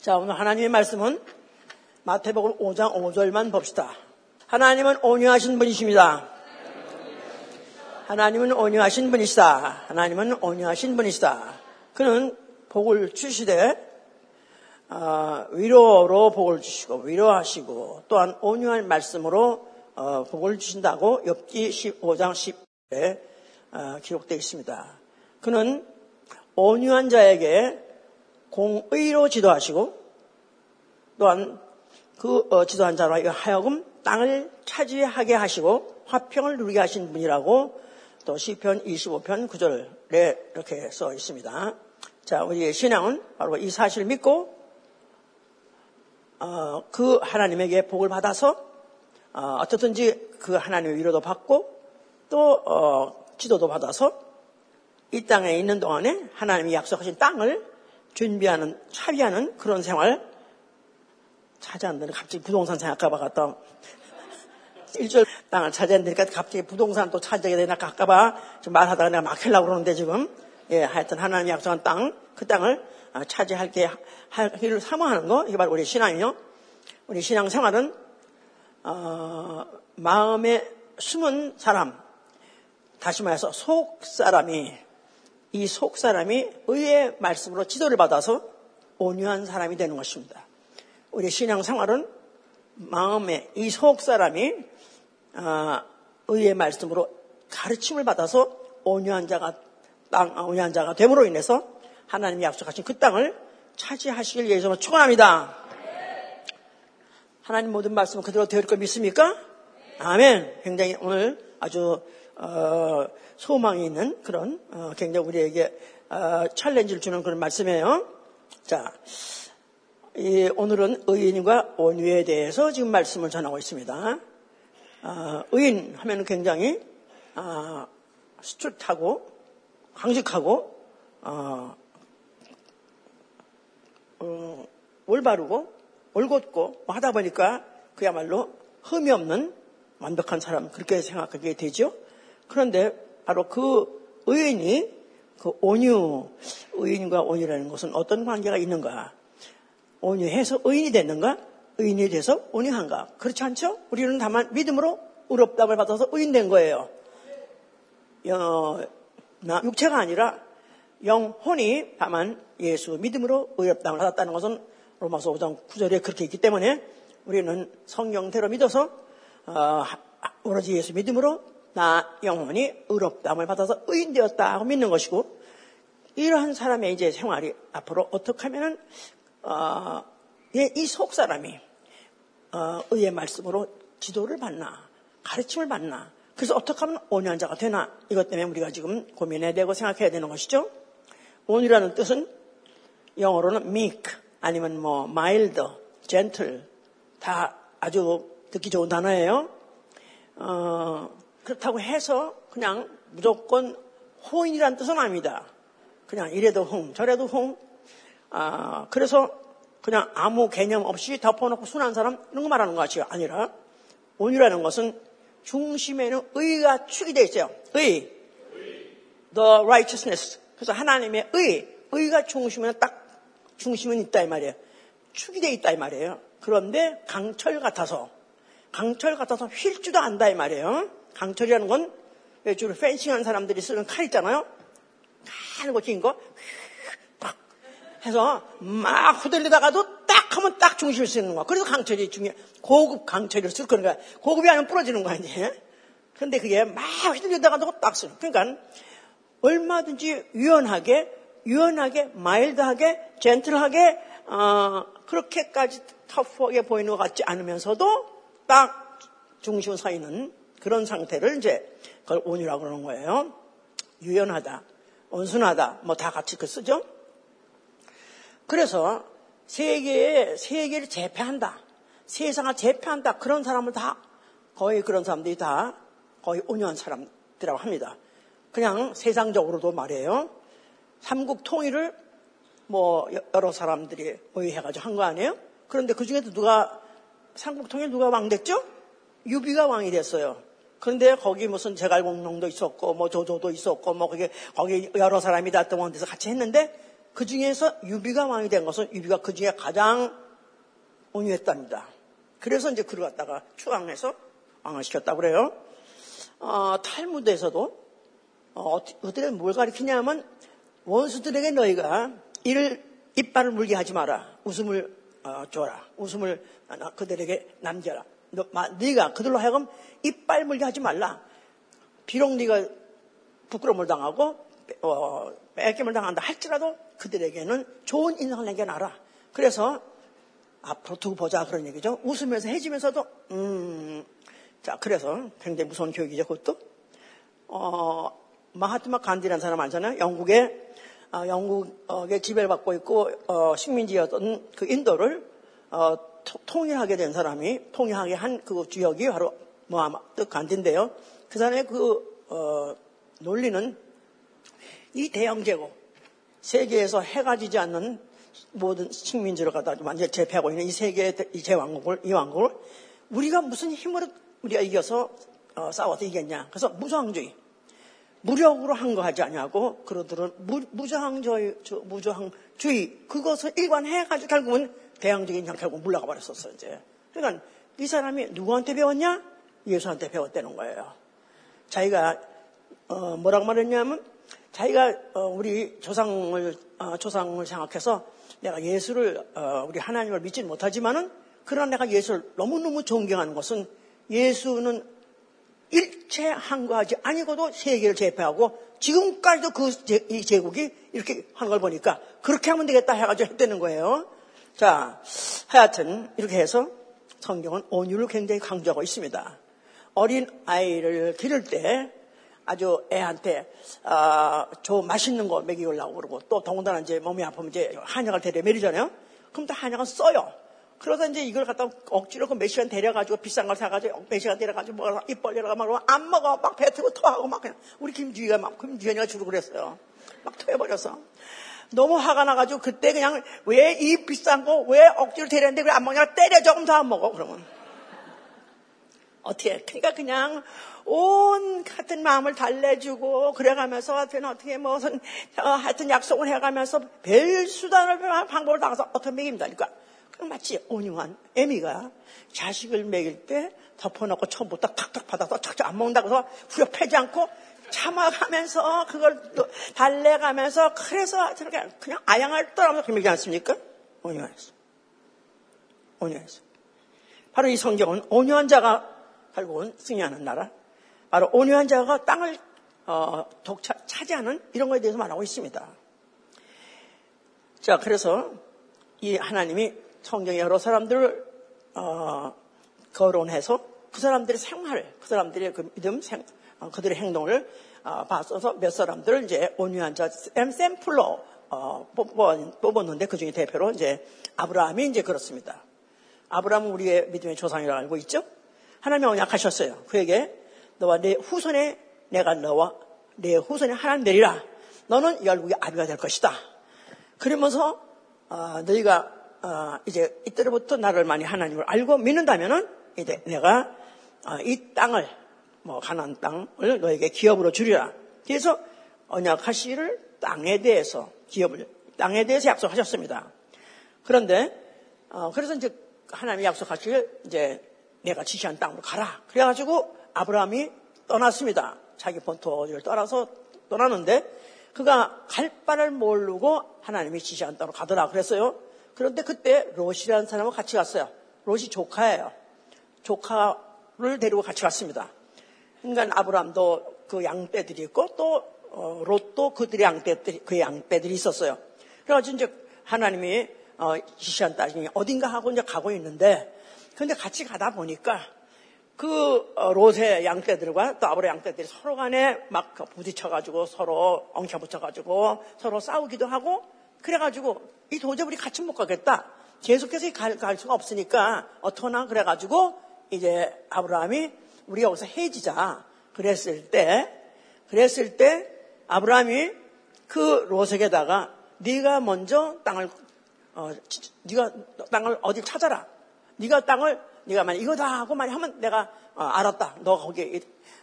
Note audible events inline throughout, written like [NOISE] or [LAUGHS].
자, 오늘 하나님의 말씀은 마태복음 5장 5절만 봅시다. 하나님은 온유하신 분이십니다. 하나님은 온유하신 분이시다. 하나님은 온유하신 분이시다. 그는 복을 주시되 어, 위로로 복을 주시고 위로하시고 또한 온유한 말씀으로 어, 복을 주신다고 엽기 15장 10절에 어, 기록되어 있습니다. 그는 온유한 자에게 공의로 지도하시고 또한 그 어, 지도한 자로 하여금 땅을 차지하게 하시고 화평을 누리게 하신 분이라고 또 시편 25편 9절에 이렇게 써 있습니다. 자, 우리의 신앙은 바로 이 사실을 믿고 어, 그 하나님에게 복을 받아서 어, 떻든지그 하나님의 위로도 받고 또 어, 지도도 받아서 이 땅에 있는 동안에 하나님이 약속하신 땅을 준비하는 차비하는 그런 생활. 차지한다는 갑자기 부동산 생각할까봐 갔다. [LAUGHS] 일절 땅을 차지해야 되니까 갑자기 부동산 또 차지하게 되나 갈까봐 지금 말하다가 내가 막히려고 그러는데 지금. 예 하여튼 하나님이 약속한 땅 그 땅을 아, 차지할게 하기를 사모하는 거. 이게 바로 우리 신앙이요. 우리 신앙 생활은 어, 마음에 숨은 사람 다시 말해서 속 사람이 이 속 사람이 의의 말씀으로 지도를 받아서 온유한 사람이 되는 것입니다. 우리 신앙 생활은 마음에 이 속 사람이 아, 의의 말씀으로 가르침을 받아서 온유한 자가 땅 아, 온유한 자가 됨으로 인해서 하나님이 약속하신 그 땅을 차지하시길 위해서 축원합니다. 하나님 모든 말씀은 그대로 되을 걸 믿습니까? 아멘. 굉장히 오늘 아주 어, 소망이 있는 그런 어, 굉장히 우리에게 어, 챌린지를 주는 그런 말씀이에요. 자, 오늘은 의인과 온유에 대해서 지금 말씀을 전하고 있습니다. 아, 의인 하면 굉장히 아, 수출하고 강직하고 어, 어, 올바르고 올곧고 뭐 하다 보니까 그야말로 흠이 없는 완벽한 사람 그렇게 생각하게 되죠. 그런데 바로 그 의인이 그 온유 의인과 온유라는 것은 어떤 관계가 있는가? 온유해서 의인이 됐는가? 의인이 돼서 온유한가? 그렇지 않죠? 우리는 다만 믿음으로 의롭담을 받아서 의인된 거예요. 어, 나 육체가 아니라 영혼이 다만 예수 믿음으로 의롭담을 받았다는 것은 로마서 5장 9절에 그렇게 있기 때문에 우리는 성령대로 믿어서 어, 오로지 예수 믿음으로 나 영혼이 의롭담을 받아서 의인되었다 고 믿는 것이고 이러한 사람의 이제 생활이 앞으로 어떻게 하면은 어, 이속 사람이 어, 의의 말씀으로 지도를 받나 가르침을 받나 그래서 어떻게 하면 온유한 자가 되나 이것 때문에 우리가 지금 고민해야 되고 생각해야 되는 것이죠. 온유라는 뜻은 영어로는 meek 아니면 뭐 mild, gentle 다 아주 듣기 좋은 단어예요. 어, 그렇다고 해서 그냥 무조건 호인이라는 뜻은 아닙니다. 그냥 이래도 홍, 저래도 홍. 아, 그래서 그냥 아무 개념 없이 덮어놓고 순한 사람 이런 거 말하는 것이 아니라 온유라는 것은 중심에는 의가 축이 되어 있어요. 의. The righteousness. 그래서 하나님의 의. 의가 중심에는 딱 중심은 있다 이 말이에요. 축이 되어 있다 이 말이에요. 그런데 강철 같아서 강철 같아서 휠 줄도 안다 이 말이에요. 강철이라는 건 주로 펜싱하는 사람들이 쓰는 칼 있잖아요. 거긴 거. 딱 해서 막 후들리다가도 딱 하면 딱 중심을 쓰는 거야. 그래서 강철이 중요해. 고급 강철을 쓸 거니까 고급이 아니면 부러지는 거 아니에요? 근데 그게 막 휘둘리다가도 딱 쓰는. 그러니까 얼마든지 유연하게, 유연하게, 마일드하게, 젠틀하게, 어, 그렇게까지 터프하게 보이는 것 같지 않으면서도 딱 중심을 서 있는 그런 상태를 이제 그걸 온유라고 그러는 거예요. 유연하다, 온순하다, 뭐 다 같이 그 쓰죠. 그래서 세계에 세계를 제패한다, 세상을 제패한다 그런 사람을 다 거의 그런 사람들이 다 거의 온유한 사람들이라고 합니다. 그냥 세상적으로도 말이에요. 삼국 통일을 뭐 여러 사람들이 모의해가지고 한 거 아니에요? 그런데 그 중에도 누가 삼국 통일 누가 왕 됐죠? 유비가 왕이 됐어요. 그런데 거기 무슨 제갈공룡도 있었고 뭐 조조도 있었고 뭐 그게 거기 여러 사람이 다 동원돼서 같이 했는데 그 중에서 유비가 왕이 된 것은 유비가 그 중에 가장 온유했답니다. 그래서 이제 그를 갖다가 추앙해서 왕을 시켰다고 그래요. 어, 탈무드에서도 어, 어떻게 뭘 가리키냐면 원수들에게 너희가 이를 이빨을 물게 하지 마라. 웃음을 어, 줘라. 웃음을 그들에게 남겨라. 너, 마, 네가 그들로 하여금 이빨 물게 하지 말라. 비록 네가 부끄러움을 당하고 어, 뺏김을 당한다 할지라도 그들에게는 좋은 인상을 남겨놔라. 그래서 앞으로 두고 보자 그런 얘기죠. 웃으면서 해지면서도 음, 자 그래서 굉장히 무서운 교육이죠. 그것도 어, 마하트마 간디라는 사람 알잖아요. 영국에 어, 영국의 지배를 받고 있고 어, 식민지였던 그 인도를 어, 통일하게 된 사람이 통일하게 한그 주역이 바로 모하마드 간디인데요. 그 사람의 그 어, 논리는 이 대영 제국 세계에서 해가 지지 않는 모든 식민지를 갖다 완전히 제패하고 있는 이 세계의 이 제왕국을 이 왕국을 우리가 무슨 힘으로 우리가 이겨서 어, 싸워서 이겼냐? 그래서 무장주의 무력으로 한 거 하지 않냐고 그러더런 무저항주의, 무저항주의 그것을 일관해 가지고 결국은 대항적인 형 결국 물러가 버렸었어 이제. 그러니까 이 사람이 누구한테 배웠냐? 예수한테 배웠다는 거예요. 자기가 어, 뭐라고 말했냐면 자기가 어, 우리 조상을 어, 조상을 생각해서 내가 예수를 어, 우리 하나님을 믿지는 못하지만은 그러나 내가 예수를 너무너무 존경하는 것은 예수는 일체 한거하지 아니고도 세계를 제패하고 지금까지도 그 제, 이 제국이 이렇게 한 걸 보니까 그렇게 하면 되겠다 해가지고 했다는 거예요. 자, 하여튼 이렇게 해서 성경은 온유를 굉장히 강조하고 있습니다. 어린 아이를 기를 때 아주 애한테 아, 저 맛있는 거 먹이려고 그러고 또 더군다나 이제 몸이 아프면 이제 한약을 데려 먹이잖아요. 그럼 또 한약은 써요. 그러다 이제 이걸 갖다 억지로 그 몇 시간 데려가지고 비싼 걸 사가지고 몇 시간 데려가지고 뭐입 벌려가 막안 먹어 막 뱉고 토하고 막 그냥 우리 김주희가 막 김주현이가 주로 그랬어요. 막 토해버려서 너무 화가 나가지고 그때 그냥 왜 이 비싼 거 왜 억지로 데렸는데 그래 안 먹냐 때려 조금 더 안 먹어 그러면 어떻게 그러니까 그냥 온 같은 마음을 달래주고 그래가면서 하여튼 어떻게 무슨 어, 하여튼 약속을 해가면서 별 수단을 방법을 나가서 어떻게 먹입니다. 그러니까 마치 온유한 애미가 자식을 먹일 때 덮어놓고 처음부터 탁탁 받아서 착착 안 먹는다고 해서 후려 패지 않고 참아가면서 그걸 달래가면서 그래서 저렇게 그냥 아양을 떠나면서 그렇게 먹지 않습니까? 온유해서. 온유해서. 바로 이 성경은 온유한 자가 결국은 승리하는 나라. 바로 온유한 자가 땅을 어, 독차, 차지하는 이런 거에 대해서 말하고 있습니다. 자, 그래서 이 하나님이 성경의 여러 사람들을 어, 거론해서 그 사람들의 생활, 그 사람들의 그 믿음, 생, 어, 그들의 행동을 어, 봤어서 몇 사람들을 이제 온유한 자 샘플로 어, 뽑았는데 그 중에 대표로 이제 아브라함이 이제 그렇습니다. 아브라함은 우리의 믿음의 조상이라고 알고 있죠? 하나님 언약하셨어요. 그에게 너와 내 후손에 내가 너와 내 후손에 하나님 내리라. 너는 열국의 아비가 될 것이다. 그러면서 어, 너희가 어, 이제 이때로부터 나를 많이 하나님을 알고 믿는다면은 이제 내가 어, 이 땅을 뭐 가나안 땅을 너에게 기업으로 주리라. 그래서 언약하시를 땅에 대해서 기업을 땅에 대해서 약속하셨습니다. 그런데 어, 그래서 이제 하나님이 약속하시길 이제 내가 지시한 땅으로 가라. 그래가지고 아브라함이 떠났습니다. 자기 본토를 떠나서 떠났는데 그가 갈 바를 모르고 하나님이 지시한 땅으로 가더라 그랬어요. 그런데 그때 롯이라는 사람과 같이 갔어요. 롯이 조카예요. 조카를 데리고 같이 갔습니다. 그러니까 아브라함도 그 양떼들이 있고 또 어, 롯도 그들의 양떼들이 그 양떼들이 있었어요. 그래가지고 이제 하나님이 어, 지시한 땅이 어딘가 하고 이제 가고 있는데 근데 같이 가다 보니까 그 어, 롯의 양떼들과 또 아브라 양떼들이 서로 간에 막 부딪혀가지고 서로 엉켜붙여가지고 서로 싸우기도 하고 그래가지고 이 도저히 우리 같이 못 가겠다. 계속해서 갈, 갈 수가 없으니까 어떡하나 그래가지고 이제 아브라함이 우리 여기서 해지자. 그랬을 때, 그랬을 때 아브라함이 그 롯에게다가 네가 먼저 땅을 어, 네가 땅을 어디 찾아라. 네가 땅을 네가 만약 이거다 하고 만약 하면 내가 어, 알았다. 너 거기에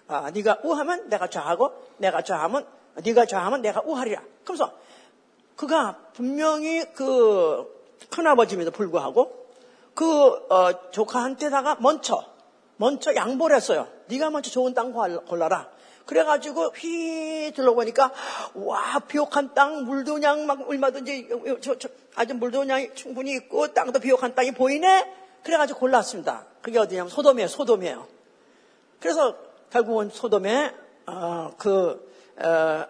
어, 네가 우하면 내가 좌하고 내가 좌하면 네가 좌하면 내가 우하리라. 그래서 그가 분명히 그 큰아버지임에도 불구하고 그 어, 조카한테다가 먼저 먼저 양보를 했어요. 네가 먼저 좋은 땅 골라라. 그래가지고 휘 들러보니까 와 비옥한 땅 물도 그냥 막 얼마든지 아주 물도 그냥 충분히 있고 땅도 비옥한 땅이 보이네. 그래가지고 골랐습니다. 그게 어디냐면 소돔이에요. 소돔이에요. 그래서 결국은 소돔에 어, 그 어,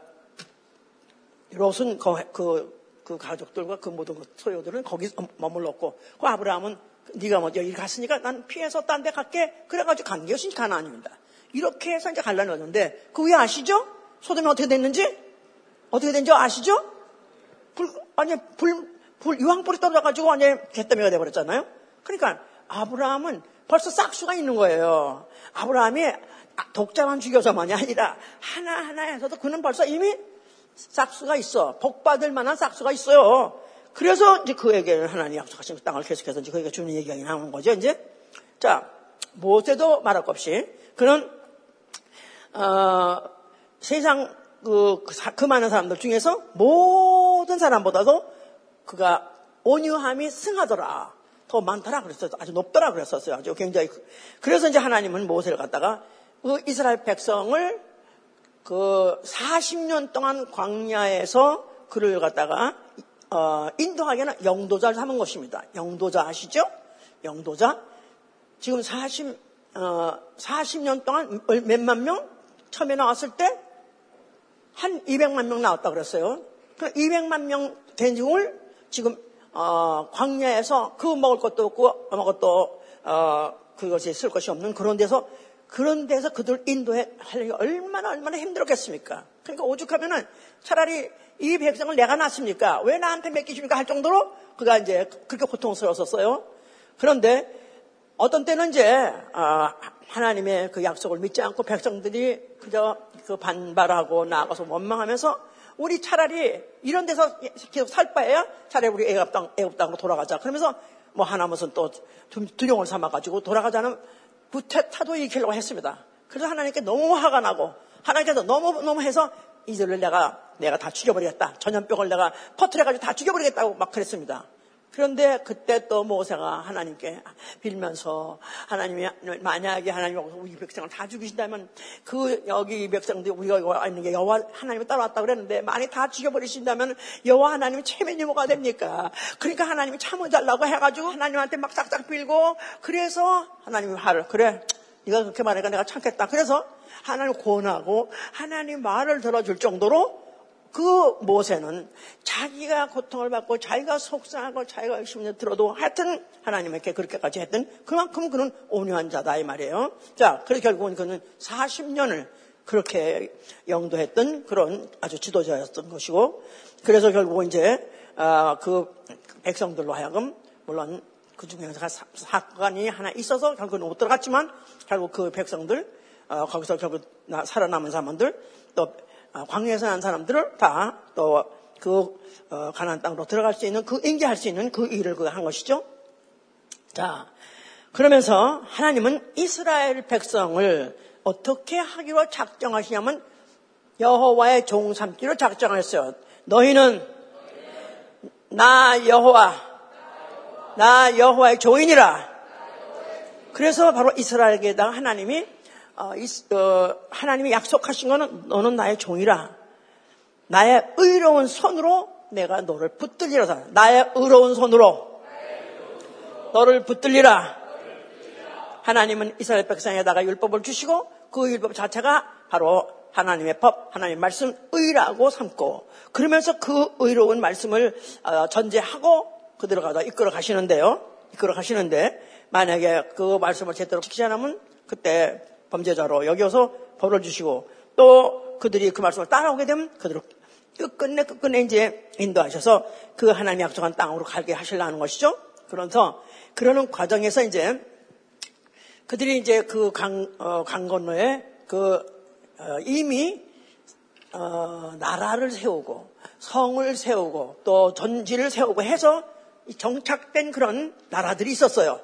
롯은 그, 그, 그, 가족들과 그 모든 그 소유들은 거기 머물렀고 그 아브라함은 네가 먼저 여기 갔으니까 난 피해서 딴 데 갈게 그래가지고 간 것이 가나안입니다. 이렇게 해서 이제 갈라놓았는데 그 위에 아시죠? 소돔이 어떻게 됐는지? 어떻게 된지 아시죠? 불, 아니, 불, 불, 유황불이 떨어져가지고 완전히 개더미가 돼버렸잖아요? 그러니까 아브라함은 벌써 싹수가 있는 거예요. 아브라함이 독자만 죽여서만이 아니라 하나하나에서도 그는 벌써 이미 싹수가 있어. 복받을 만한 싹수가 있어요. 그래서 이제 그에게 하나님 약속하신 그 땅을 계속해서 이제 그에게 주는 얘기가 나오는 거죠, 이제. 자, 모세도 말할 것 없이 그는, 어, 세상 그, 그, 그 많은 사람들 중에서 모든 사람보다도 그가 온유함이 승하더라. 더 많더라 그랬어요. 아주 높더라 그랬었어요. 아주 굉장히. 그래서 이제 하나님은 모세를 갖다가 그 이스라엘 백성을 그 40년 동안 광야에서 그를 갖다가 어, 인도하게는 영도자를 삼은 것입니다. 영도자 아시죠? 영도자. 지금 40, 어, 40년 동안 몇만 명? 처음에 나왔을 때 한 200만 명 나왔다 그랬어요. 그 200만 명 된중을 지금 어, 광야에서 그 먹을 것도 없고 아무것도 어, 그것이 쓸 것이 없는 그런 데서 그런 데서 그들 인도해 하려니 얼마나 얼마나 힘들었겠습니까? 그러니까 오죽하면은 차라리 이 백성을 내가 낳습니까? 왜 나한테 맡기십니까? 할 정도로 그가 이제 그렇게 고통스러웠었어요. 그런데 어떤 때는 이제 아, 하나님의 그 약속을 믿지 않고 백성들이 그저 그 반발하고 나아가서 원망하면서 우리 차라리 이런 데서 계속 살 바에야 차라리 우리 애굽 땅, 애굽 땅으로 돌아가자. 그러면서 뭐 하나 무슨 또 두려움을 삼아가지고 돌아가자는 구태 타도 일으키려고 했습니다. 그래서 하나님께 너무 화가 나고 하나님께서 너무 너무 해서 이들을 내가 내가 다 죽여버리겠다. 전염병을 내가 퍼뜨려가지고 다 죽여버리겠다고 막 그랬습니다. 그런데 그때 또 모세가 하나님께 빌면서 하나님이 만약에 하나님이 우리 백성을 다 죽이신다면 그 여기 백성들이 우리가 와 있는 게 여호와 하나님이 따라왔다 그랬는데 만약 다 죽여버리신다면 여호와 하나님이 체면이 뭐가 됩니까? 그러니까 하나님이 참아달라고 해가지고 하나님한테 막 싹싹 빌고 그래서 하나님이 화를 그래 네가 그렇게 말하니까 내가 참겠다. 그래서 하나님 권하고 하나님 말을 들어줄 정도로 그 모세는 자기가 고통을 받고 자기가 속상하고 자기가 열심히 들어도 하여튼 하나님에게 그렇게까지 했던 그만큼 그는 온유한 자다 이 말이에요. 자, 그래서 결국은 그는 40년을 그렇게 영도했던 그런 아주 지도자였던 것이고 그래서 결국은 이제 아, 그 백성들로 하여금 물론 그 중에서 사건이 하나 있어서 결국은 못 들어갔지만 결국 그 백성들 어, 거기서 결국 살아남은 사람들 또 아, 광야에서 난 사람들을 다 또그 어, 가나안 땅으로 들어갈 수 있는 그 인계할 수 있는 그 일을 그 한 것이죠. 자, 그러면서 하나님은 이스라엘 백성을 어떻게 하기로 작정하시냐면 여호와의 종 삼기로 작정했어요. 너희는 나 여호와 나 여호와의 종이니라. 그래서 바로 이스라엘에게다가 하나님이 하나님이 약속하신 것은 너는 나의 종이라. 나의 의로운 손으로 내가 너를 붙들리라. 나의 의로운 손으로 너를 붙들리라. 하나님은 이스라엘 백성에다가 율법을 주시고 그 율법 자체가 바로 하나님의 법, 하나님의 말씀 의라고 삼고 그러면서 그 의로운 말씀을 어, 전제하고 그대로 가다 이끌어 가시는데요. 이끌어 가시는데 만약에 그 말씀을 제대로 지키지 않으면 그때 범죄자로 여기서 벌을 주시고 또 그들이 그 말씀을 따라오게 되면 그대로 끝끝내 끝끝내 이제 인도하셔서 그 하나님 약속한 땅으로 가게 하시려는 것이죠. 그래서 그러는 과정에서 이제 그들이 이제 그 강, 어, 강 건너에 그 어, 이미 어, 나라를 세우고 성을 세우고 또 전지를 세우고 해서 정착된 그런 나라들이 있었어요.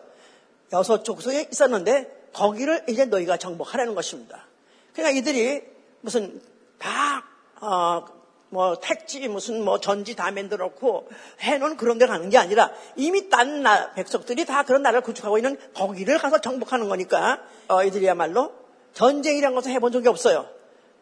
여섯 족속에 있었는데 거기를 이제 너희가 정복하라는 것입니다. 그러니까 이들이 무슨 다 어, 뭐 택지 무슨 뭐 전지 다 만들어 놓고 해놓은 그런 데 가는 게 아니라 이미 딴 나, 백성들이 다 그런 나라를 구축하고 있는 거기를 가서 정복하는 거니까 어, 이들이야말로 전쟁이란 것을 해본 적이 없어요.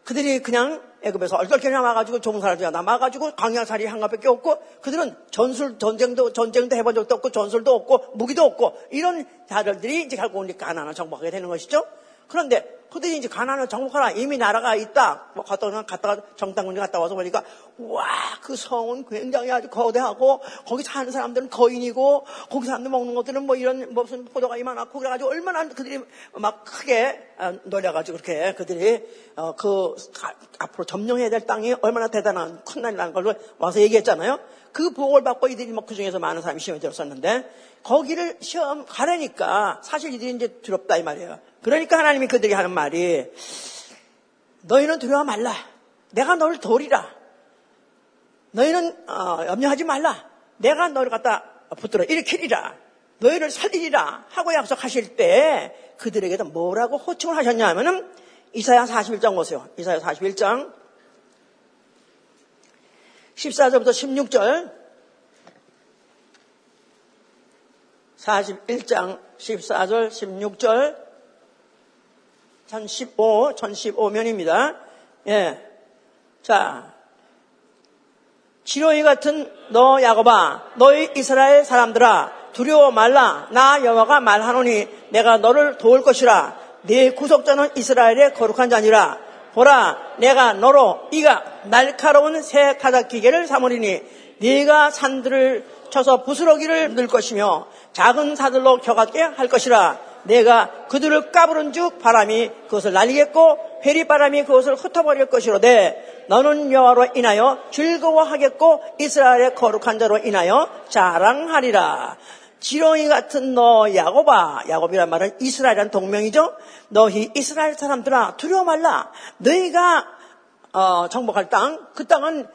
그들이 그냥 애굽에서 얼떨결에 남아가지고 종살이가 남아가지고 광야살이 한가밖에 없고 그들은 전술 전쟁도 전쟁도 해본 적도 없고 전술도 없고 무기도 없고 이런 자들이 이제 결국 이제 가나안을 정복하게 되는 것이죠. 그런데 그들이 이제 가나안을 정복하라 이미 나라가 있다. 뭐 갔다가 갔다가 정당군이 갔다 와서 보니까 와 그 성은 굉장히 아주 거대하고 거기 사는 사람들은 거인이고 거기 사람들 먹는 것들은 뭐 이런 무슨 포도가 이만하고 그래가지고 얼마나 그들이 막 크게 아, 노려가지고 그렇게 그들이 어, 그 가, 앞으로 점령해야 될 땅이 얼마나 대단한 큰 날이라는 걸 와서 얘기했잖아요. 그 보고를 받고 이들이 뭐그 중에서 많은 사람이 시험에 들었었는데 거기를 시험 가려니까 사실 이들이 이제 두렵다 이 말이에요. 그러니까 하나님이 그들이 하는 말이 너희는 두려워 말라. 내가 너를 도리라. 너희는 어, 염려하지 말라. 내가 너를 갖다 붙들어 일으키리라. 너희를 살리리라 하고 약속하실 때 그들에게도 뭐라고 호칭을 하셨냐 하면은 이사야 41장 보세요. 이사야 41장 14절부터 16절 41장 14절 16절 1015 1015면입니다. 예. 자. 지로이 같은 너 야곱아 너희 이스라엘 사람들아 두려워 말라 나 여호와가 말하노니 내가 너를 도울 것이라 네 구속자는 이스라엘의 거룩한 자니라 보라 내가 너로 이가 날카로운 새 타작기계를 삼으리니 네가 산들을 쳐서 부스러기를 늘 것이며 작은 사들로 겨같게 할 것이라 내가 그들을 까부른 즉 바람이 그것을 날리겠고 회리바람이 그것을 흩어버릴 것이로되 너는 여호와로 인하여 즐거워하겠고 이스라엘의 거룩한 자로 인하여 자랑하리라. 지렁이 같은 너 야곱아 야곱이란 말은 이스라엘이란 동명이죠. 너희 이스라엘 사람들아 두려워 말라. 너희가 어, 정복할 땅 그 땅은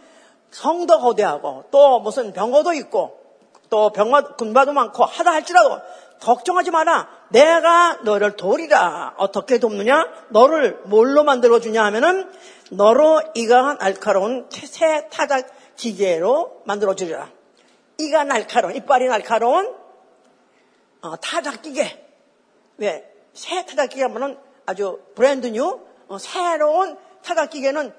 성도 거대하고 또 무슨 병거도 있고 또 병마 군바도 많고 하다 할지라도 걱정하지 마라. 내가 너를 도리라. 어떻게 돕느냐? 너를 뭘로 만들어 주냐 하면은 너로 이가 날카로운 새 타작 기계로 만들어 주리라. 이가 날카로운 이빨이 날카로운 어, 타작 기계. 왜? 새 타작 기계 하면은 아주 brand new 어, 새로운 타작 기계는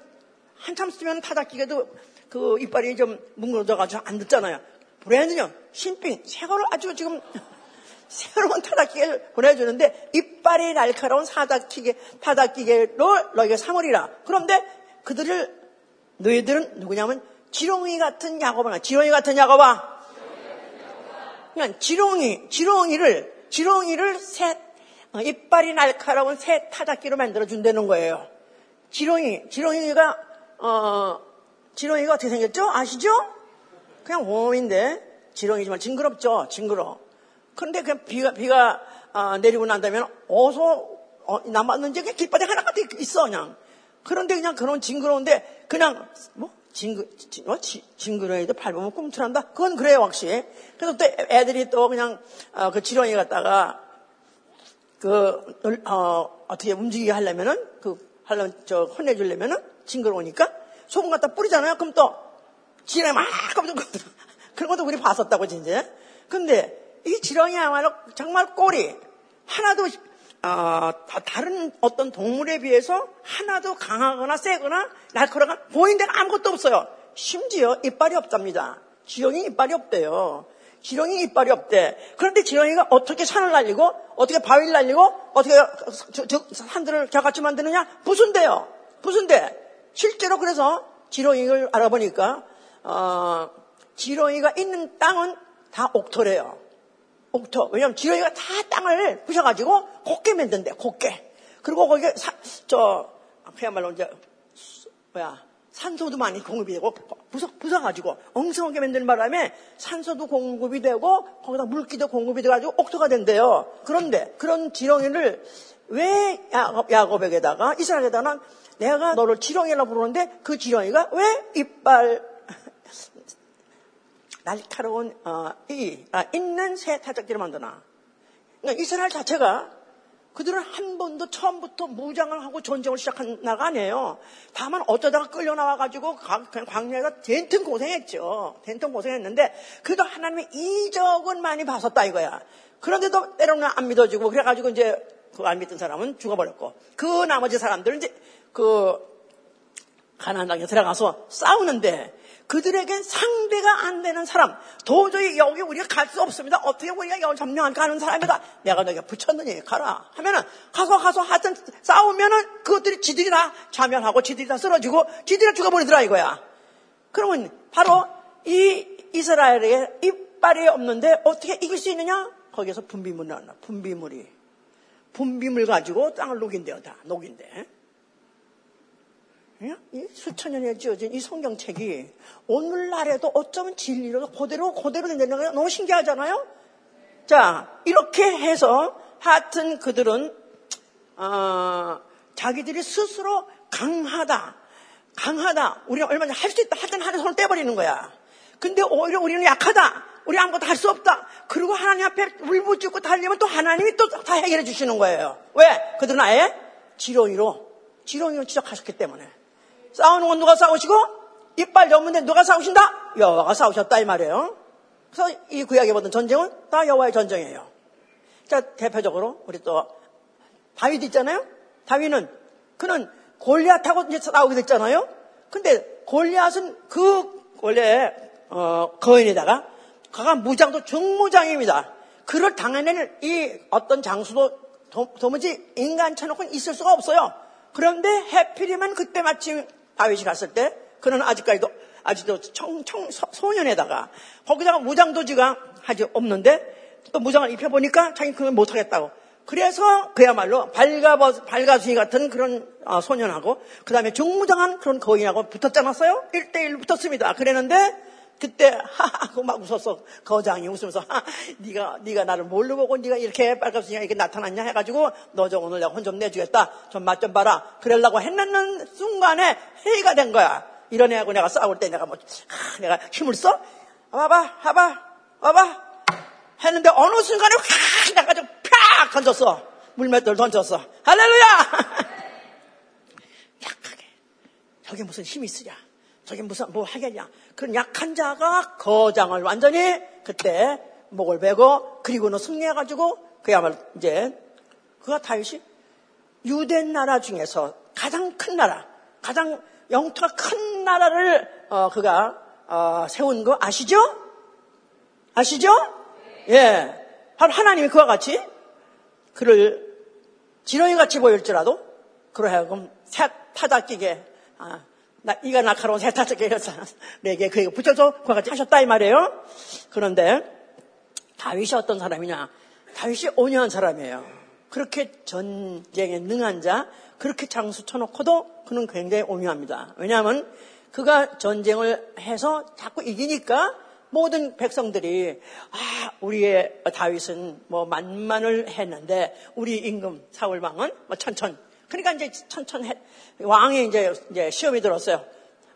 한참 쓰면 타작 기계도 그 이빨이 좀 뭉그러져가지고 안 듣잖아요. brand new 신삥 새 거를 아주 지금 새로운 타작 기계를 보내주는데 이빨이 날카로운 타작 기계, 타작 기계로 너희가 삼으리라. 그런데 그들을 너희들은 누구냐면 지렁이 같은 야곱아. 지렁이 같은 야곱아. 그냥 지렁이, 지렁이를, 지렁이를 새, 어, 이빨이 날카로운 새 타닥기로 만들어 준다는 거예요. 지렁이, 지렁이가, 어, 지렁이가 어떻게 생겼죠? 아시죠? 그냥 웜인데, 지렁이지만 징그럽죠? 징그러. 그런데 그냥 비가, 비가 어, 내리고 난다면 어서 어, 남았는지 그냥 길바닥 하나가 있어, 그냥. 그런데 그냥 그런 징그러운데 그냥 뭐 징그, 징, 어, 징그러이도 밟으면 꿈틀한다? 그건 그래요, 확실히. 그래서 또 애들이 또 그냥 어, 그 지렁이 갖다가 그, 어, 어떻게 움직이게 하려면은 그, 하려면 저 혼내주려면은 징그러우니까 소금 갖다 뿌리잖아요. 그럼 또 지렁이 막 깜짝 그런 것도 우리 봤었다고, 진짜. 근데 이 지렁이야말로 정말 꼬리 하나도 어, 다른 어떤 동물에 비해서 하나도 강하거나 세거나 날카로거나 보이는 데는 아무것도 없어요. 심지어 이빨이 없답니다. 지렁이 이빨이 없대요. 지렁이 이빨이 없대. 그런데 지렁이가 어떻게 산을 날리고 어떻게 바위를 날리고 어떻게 저, 저 산들을 겨같이 만드느냐? 부순대요. 부순대. 실제로 그래서 지렁이를 알아보니까 어, 지렁이가 있는 땅은 다 옥토래요. 옥토. 왜냐면 지렁이가 다 땅을 부셔가지고 곱게 만든대, 곱게. 그리고 거기에 사, 저, 그야말로 이제, 뭐야, 산소도 많이 공급이 되고, 부서, 부서가지고, 엉성하게 만드는 바람에 산소도 공급이 되고, 거기다 물기도 공급이 돼가지고 옥토가 된대요. 그런데 그런 지렁이를 왜 야곱, 야곱에게다가, 이스라엘에다가 내가 너를 지렁이라고 부르는데 그 지렁이가 왜 이빨, 날카로운 어, 이 아, 있는 새 타작기를 만드나. 그러니까 이스라엘 자체가 그들은 한 번도 처음부터 무장을 하고 전쟁을 시작한 나라가 아니에요. 다만 어쩌다가 끌려 나와 가지고 그냥 광야에서 된통 고생했죠. 된통 고생했는데 그래도 하나님의 이적은 많이 봤었다 이거야. 그런데도 때로는 안 믿어지고 그래가지고 이제 그 안 믿던 사람은 죽어버렸고 그 나머지 사람들은 이제 그 가나안 땅에 들어가서 싸우는데 그들에겐 상대가 안 되는 사람, 도저히 여기 우리가 갈 수 없습니다. 어떻게 우리가 여기 점령할까 하는 사람이다. 내가 너희가 붙였느니 가라. 하면은 가서 가서 하여튼 싸우면은 그것들이 지들이 다 자멸하고 지들이 다 쓰러지고 지들이 다 죽어버리더라 이거야. 그러면 바로 이 이스라엘에게 이빨이 없는데 어떻게 이길 수 있느냐? 거기에서 분비물 나왔나. 분비물이. 분비물 가지고 땅을 녹인대요. 다 녹인대. 이 수천 년에 지어진 이 성경책이 오늘날에도 어쩌면 진리로 그대로 그대로 된다는 게 너무 신기하잖아요. 자 이렇게 해서 하여튼 그들은 어, 자기들이 스스로 강하다, 강하다. 우리가 얼마나 할 수 있다. 하여튼 하는 손을 떼버리는 거야. 근데 오히려 우리는 약하다. 우리 아무것도 할 수 없다. 그리고 하나님 앞에 울부짖고 달리면 또 하나님이 또 다 해결해 주시는 거예요. 왜? 그들은 아예 지렁이로, 지렁이로 지적하셨기 때문에. 싸우는 건 누가 싸우시고 이빨 없는데 누가 싸우신다? 여호와가 싸우셨다 이 말이에요. 그래서 이 구약에 보던 전쟁은 다 여호와의 전쟁이에요. 자 대표적으로 우리 또 다윗 있잖아요. 다윗은 그는 골리앗하고 이제 싸우게 됐잖아요. 근데 골리앗은 그 원래 어, 거인에다가 그가 무장도 중무장입니다. 그를 당해내는 이 어떤 장수도 도, 도 무지 인간 쳐놓고 있을 수가 없어요. 그런데 해필이면 그때 마침 다윗이 갔을 때 그는 아직까지도 아직도 청, 청 소년에다가 거기다가 무장도지가 하지 없는데 또 무장을 입혀보니까 자기 그걸 못하겠다고. 그래서 그야말로 발가버, 발가순이 같은 그런 어, 소년하고 그 다음에 중무장한 그런 거인하고 붙었지 않았어요? 1대1 붙었습니다. 그랬는데 그때 [LAUGHS] 하하고 막 웃었어. 거장이 웃으면서 하, 네가 네가 나를 뭘로 보고 네가 이렇게 빨갛으니까 이렇게 나타났냐? 해가지고 너 저 오늘 내가 혼 좀 내주겠다. 좀맛좀 봐라. 그러려고 했는 순간에 회의가 된 거야. 이런 애하고 내가 싸울 때 내가 뭐 하, 내가 힘을 써? 와봐 와봐 와봐. 했는데 어느 순간에 확 나가지고 팍 던졌어. 물맷돌 던졌어. 할렐루야! [LAUGHS] 약하게 저게 무슨 힘이 있으랴? 저게 무슨 뭐 하겠냐. 그런 약한 자가 거장을 완전히 그때 목을 베고 그리고는 승리해가지고 그야말로 이제 그가 다윗이 유대 나라 중에서 가장 큰 나라, 가장 영토가 큰 나라를 어, 그가 어, 세운 거 아시죠? 아시죠? 예, 바로 하나님이 그와 같이 그를 지렁이 같이 보일지라도 그러하여금 새 타다 끼게 아, 나, 이가 날카로운 세타적이어서 [LAUGHS] 내게 그에게 붙여서 그와 같이 하셨다 이 말이에요. 그런데 다윗이 어떤 사람이냐? 다윗이 온유한 사람이에요. 그렇게 전쟁에 능한 자, 그렇게 장수 쳐놓고도 그는 굉장히 온유합니다. 왜냐하면 그가 전쟁을 해서 자꾸 이기니까 모든 백성들이 아 우리의 다윗은 뭐 만만을 했는데 우리 임금 사울 왕은 뭐 천천 그러니까 이제 천천히 왕이 이제, 이제 시험이 들었어요.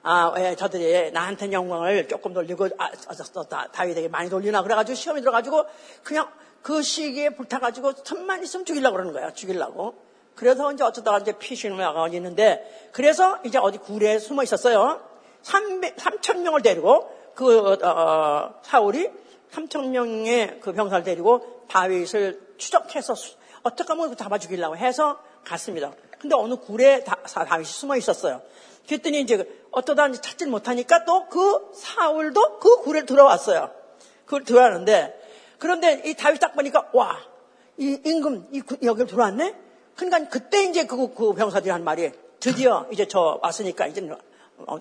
아, 왜 저들이 나한테 영광을 조금 돌리고, 아, 아, 아, 다윗에게 많이 돌리나. 그래가지고 시험이 들어가지고 그냥 그 시기에 불타가지고 천만 있으면 죽이려고 그러는 거야. 죽이려고. 그래서 이제 어쩌다가 이제 피신을 나가 있는데, 그래서 이제 어디 굴에 숨어 있었어요. 300, 3천 명을 데리고 그, 어, 어, 사울이 3천 명의 그 병사를 데리고 다윗을 추적해서 어떻게 하면 잡아 죽이려고 해서 갔습니다. 근데 어느 굴에 다, 윗이 숨어 있었어요. 그랬더니 이제 어떠다 찾질 못하니까 또 그 사울도 그 굴에 들어왔어요. 그걸 들어왔는데 그런데 이 다윗 딱 보니까 와, 이 임금 이 여기를 들어왔네? 그러니까 그때 이제 그, 그 병사들이 한 말이 드디어 이제 저 왔으니까 이제 어,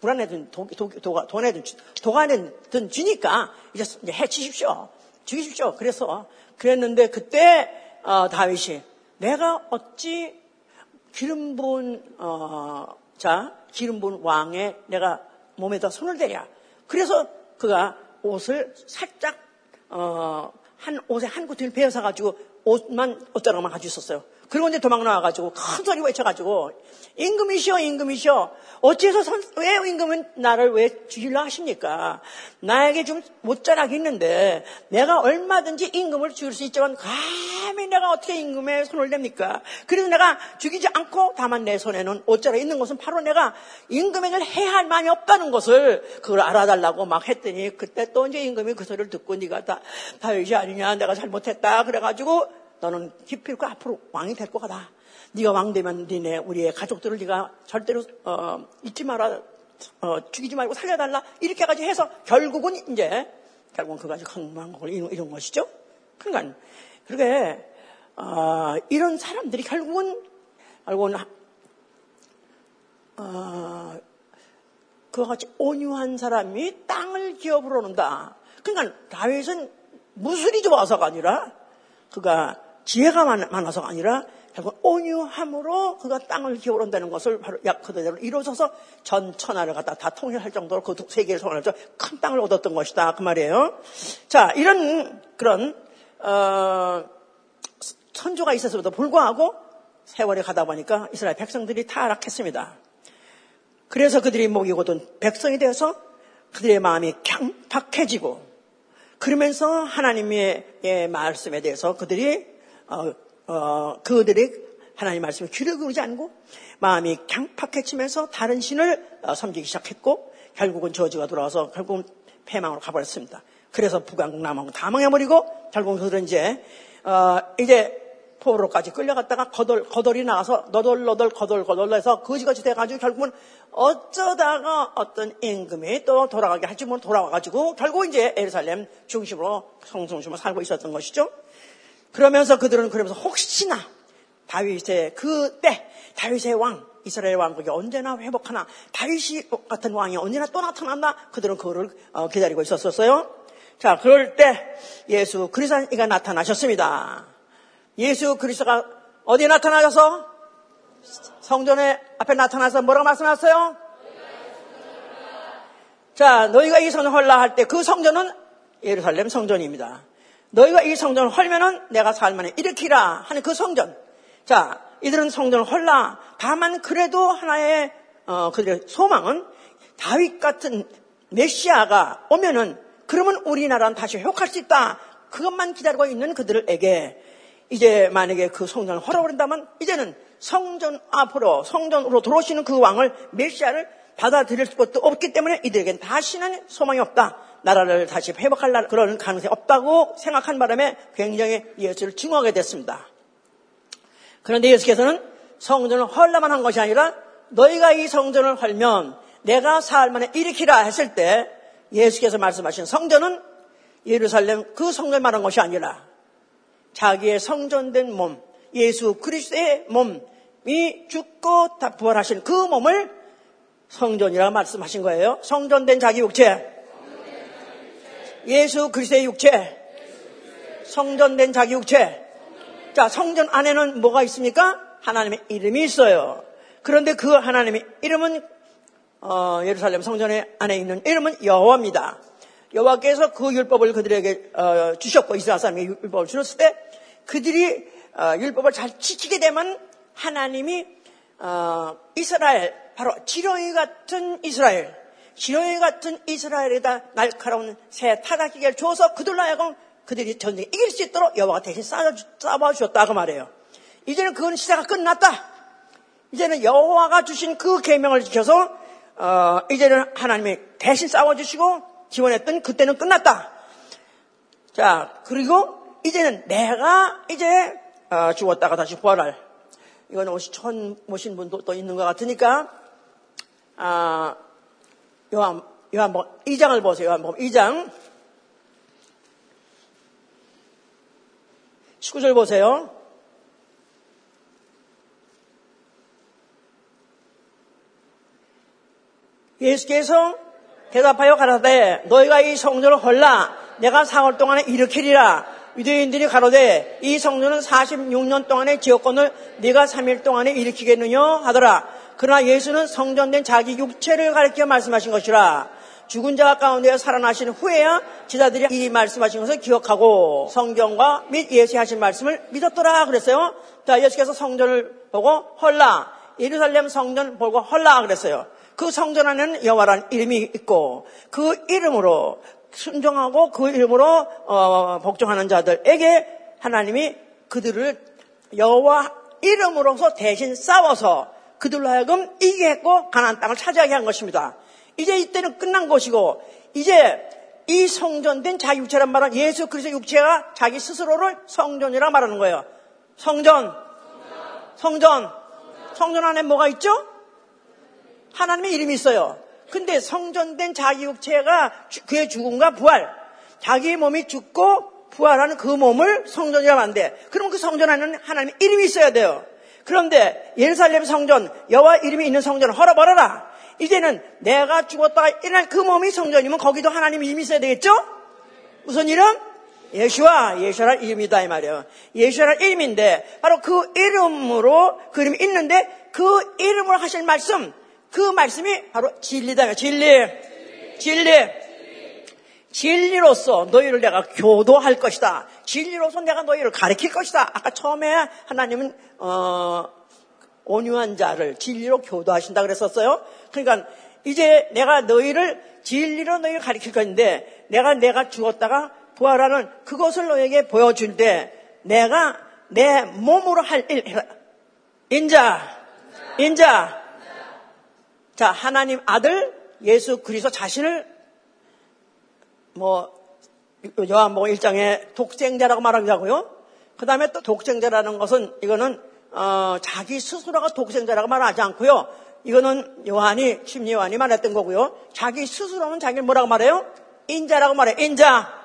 불안해든 도, 도, 도가, 돈에든, 도가내든 주니까 이제, 이제 해치십시오. 죽이십시오. 그래서 그랬는데 그때 어, 다윗이 내가 어찌 기름 부은 어, 자 기름 부은 왕의 내가 몸에다 손을 대랴. 그래서 그가 옷을 살짝 어, 한 옷에 한 구틀 베어서 가지고 옷만 옷자락만 가지고 있었어요. 그리고 이제 도망 나와가지고 큰 소리 외쳐가지고 임금이시여 임금이시여 어찌해서 선, 왜 임금은 나를 왜 죽이려 하십니까? 나에게 좀 못자락이 있는데 내가 얼마든지 임금을 죽일 수 있지만 감히 내가 어떻게 임금의 손을 냅니까? 그래서 내가 죽이지 않고 다만 내 손에는 옷자락 있는 것은 바로 내가 임금에게 해야 할 만이 없다는 것을 그걸 알아달라고 막 했더니 그때 또 이제 임금이 그 소리를 듣고 네가 다 다윗이 아니냐 내가 잘못했다 그래가지고 너는 기필코 앞으로 왕이 될 거다. 네가 왕 되면 니네 우리의 가족들을 네가 절대로 어, 잊지 마라. 어, 죽이지 말고 살려달라. 이렇게까지 해서 결국은 이제 결국은 그까지 이룬, 이룬 것이죠. 그러니까 그렇게 어, 이런 사람들이 결국은 결국은 어, 그와 같이 온유한 사람이 땅을 기업으로 놓는다. 그러니까 다윗은 무술이 좋아서가 아니라 그가 지혜가 많아서가 아니라 결국 온유함으로 그가 땅을 기울온다는 것을 바로 약 그대로 이루어져서 전 천하를 갖다 다 통일할 정도로 그 세계를 통일해서 큰 땅을 얻었던 것이다 그 말이에요. 자 이런 그런 어, 선조가 있었음에도 불구하고 세월이 가다 보니까 이스라엘 백성들이 타락했습니다. 그래서 그들이 목이 곧은 백성이 되어서 그들의 마음이 강팍해지고 그러면서 하나님의 말씀에 대해서 그들이 어, 어, 그들의 하나님 말씀에 귀를 기울이지 않고 마음이 강팍해지면서 다른 신을 어, 섬기기 시작했고 결국은 저주가 돌아와서 결국은 패망으로 가버렸습니다. 그래서 북왕국 남왕국 다 망해버리고 결국은 그들은 이제 어, 이제 포로까지 끌려갔다가 거덜 거덜이 나가서 너덜너덜 거덜거덜 해서 거지같이 돼가지고 결국은 어쩌다가 어떤 임금이 또 돌아가게 할지 모르 돌아와가지고 결국 이제 에르살렘 중심으로 성중심으로 살고 있었던 것이죠. 그러면서 그들은 그러면서 혹시나 다윗의 그때 다윗의 왕 이스라엘 왕국이 언제나 회복하나 다윗이 같은 왕이 언제나 또 나타난다 그들은 그거를 어, 기다리고 있었었어요. 자 그럴 때 예수 그리스도가 나타나셨습니다. 예수 그리스도가 어디에 나타나셔서 성전에 앞에 나타나서 뭐라고 말씀하셨어요? 자 너희가 이 성전 헐라 할 때 그 성전은 예루살렘 성전입니다. 너희가 이 성전을 헐면은 내가 살만에 일으키라 하는 그 성전. 자, 이들은 성전을 헐라. 다만 그래도 하나의 어, 그들의 소망은 다윗 같은 메시아가 오면은 그러면 우리나라는 다시 회복할 수 있다. 그것만 기다리고 있는 그들에게 이제 만약에 그 성전을 헐어버린다면 이제는 성전 앞으로 성전으로 들어오시는 그 왕을 메시아를 받아들일 수도 없기 때문에 이들에겐 다시는 소망이 없다. 나라를 다시 회복할 그런 가능성이 없다고 생각한 바람에 굉장히 예수를 증오하게 됐습니다. 그런데 예수께서는 성전을 헐라만 한 것이 아니라 너희가 이 성전을 헐면 내가 사흘 만에 일으키라 했을 때 예수께서 말씀하신 성전은 예루살렘 그 성전을 말한 것이 아니라 자기의 성전된 몸, 예수 그리스도의 몸이 죽고 다 부활하신 그 몸을 성전이라 말씀하신 거예요. 성전된 자기 육체. 예수 그리스도의 육체, 성전된 자기 육체. 자, 성전 안에는 뭐가 있습니까? 하나님의 이름이 있어요. 그런데 그 하나님의 이름은 어, 예루살렘 성전의 안에 있는 이름은 여호와입니다. 여호와께서 그 율법을 그들에게 어, 주셨고 이스라엘 사람에게 율법을 주셨을 때 그들이 어, 율법을 잘 지키게 되면 하나님이 어, 이스라엘 바로 지렁이 같은 이스라엘 지렁이 같은 이스라엘에다 날카로운 새 타락기계를 줘서 그들로 하여금 그들이 전쟁에 이길 수 있도록 여호와가 대신 싸워주셨다 그 말이에요. 이제는 그건 시대가 끝났다. 이제는 여호와가 주신 그 계명을 지켜서 어, 이제는 하나님이 대신 싸워주시고 지원했던 그때는 끝났다. 자 그리고 이제는 내가 이제 어, 죽었다가 다시 부활할 이건 혹시 처음 모신 분도 또 있는 것 같으니까 아, 요한, 요한복음 2장을 보세요. 요한복음 2장. 19절 보세요. 예수께서 대답하여 가라되 너희가 이 성전을 헐라 내가 4월 동안에 일으키리라 유대인들이 가로되 이 성전은 46년 동안의 지역권을 네가 3일 동안에 일으키겠느냐 하더라 그러나 예수는 성전된 자기 육체를 가리켜 말씀하신 것이라. 죽은 자 가운데 살아나신 후에야 제자들이 이 말씀하신 것을 기억하고 성경과 및 예수의 하신 말씀을 믿었더라 그랬어요. 자, 예수께서 성전을 보고 헐라 예루살렘 성전 보고 헐라 그랬어요. 그 성전 안에는 여호와라는 이름이 있고 그 이름으로 순종하고 그 이름으로 어, 복종하는 자들에게 하나님이 그들을 여호와 이름으로서 대신 싸워서 그들로 하여금 이기게 했고 가나안 땅을 차지하게 한 것입니다. 이제 이때는 끝난 것이고 이제 이 성전된 자기 육체란 말은 예수 그리스도 육체가 자기 스스로를 성전이라 말하는 거예요. 성전, 성전, 성전 안에 뭐가 있죠? 하나님의 이름이 있어요. 근데 성전된 자기 육체가 그의 죽음과 부활, 자기 몸이 죽고 부활하는 그 몸을 성전이라고 하는데, 그럼 그 성전 안에는 하나님의 이름이 있어야 돼요. 그런데 예루살렘 성전, 여호와 이름이 있는 성전을 헐어버려라. 이제는 내가 죽었다가 일어날 그 몸이 성전이면 거기도 하나님 이름이 있어야 되겠죠? 무슨 이름? 예수와 예수라는 이름이다 이 말이에요. 예수라는 이름인데 바로 그 이름으로 그 이름이 있는데 그 이름으로 하실 말씀 그 말씀이 바로 진리다. 진리. 진리. 진리로서 너희를 내가 교도할 것이다. 진리로서 내가 너희를 가르칠 것이다. 아까 처음에 하나님은 어, 온유한 자를 진리로 교도하신다 그랬었어요. 그러니까 이제 내가 너희를 진리로 너희를 가르칠 것인데 내가 내가 죽었다가 부활하는 그것을 너에게 보여줄 때 내가 내 몸으로 할 일, 인자, 인자. 자, 하나님 아들 예수 그리스도 자신을 뭐 요한복음 1장에 독생자라고 말하자고요. 그 다음에 또 독생자라는 것은 이거는 어, 자기 스스로가 독생자라고 말하지 않고요. 이거는 요한이 심리 요한이 말했던 거고요. 자기 스스로는 자기를 뭐라고 말해요? 인자라고 말해요. 인자.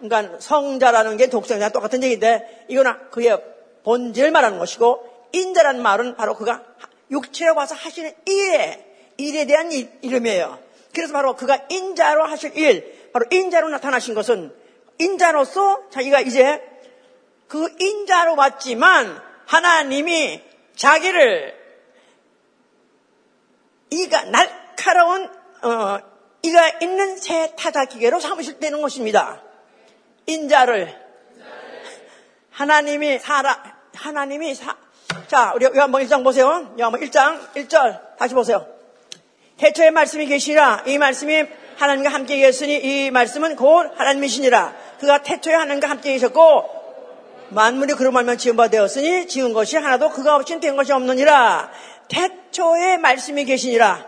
그러니까 성자라는 게 독생자 똑같은 얘기인데 이거는 그의 본질을 말하는 것이고 인자라는 말은 바로 그가 육체로 와서 하시는 일에 일에 대한 이름이에요. 그래서 바로 그가 인자로 하실 일, 바로 인자로 나타나신 것은 인자로서 자기가 이제 그 인자로 왔지만 하나님이 자기를 이가 날카로운 어, 이가 있는 새 타자 기계로 삼으실 때는 것입니다. 인자를 하나님이 살아 하나님이 사, 자 우리 요한복 1장 보세요. 요한복 1장 1절 다시 보세요. 태초에 말씀이 계시라 이 말씀이 하나님과 함께 계셨으니 이 말씀은 곧 하나님이시니라. 그가 태초에 하나님과 함께 계셨고 만물이 그로 말면 지은 바 되었으니 지은 것이 하나도 그가 없이는 된 것이 없느니라. 태초에 말씀이 계시니라.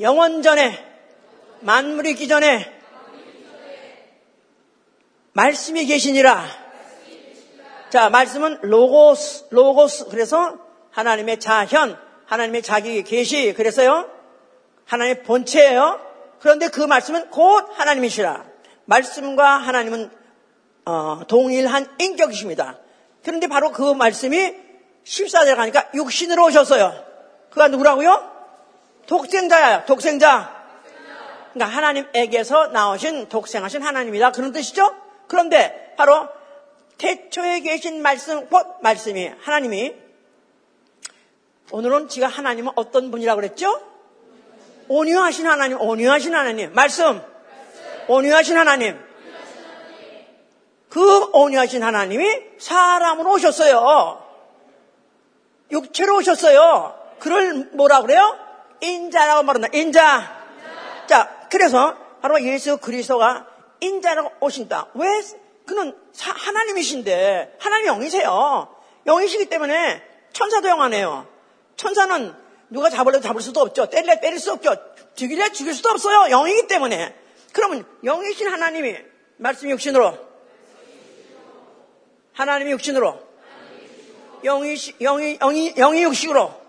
영원 전에 만물이 있기 전에 말씀이 계시니라. 자 말씀은 로고스 로고스. 그래서 하나님의 자현 하나님의 자기 계시. 그래서요 하나님의 본체예요. 그런데 그 말씀은 곧 하나님이시라. 말씀과 하나님은 어, 동일한 인격이십니다. 그런데 바로 그 말씀이 14절 가니까 육신으로 오셨어요. 그가 누구라고요? 독생자야, 독생자. 그러니까 하나님에게서 나오신 독생하신 하나님이다. 그런 뜻이죠? 그런데 바로 태초에 계신 말씀, 곧 말씀이 하나님이 오늘은 지가 하나님은 어떤 분이라고 그랬죠? 온유하신 하나님, 온유하신 하나님. 말씀. 온유하신 하나님. 그 온유하신 하나님이 사람으로 오셨어요. 육체로 오셨어요. 그걸 뭐라 그래요? 인자라고 말한다. 인자. 자, 그래서 바로 예수 그리스도가 인자라고 오신다. 왜? 그는 하나님이신데 하나님이 영이세요. 영이시기 때문에 천사도 영하네요. 천사는 누가 잡으려도 잡을 수도 없죠. 때릴래 때릴 수 없죠. 죽일래 죽일 수도 없어요. 영이기 때문에. 그러면 영이신 하나님이 말씀 육신으로 하나님이 육신으로 영이 영이 영이 영이 육식으로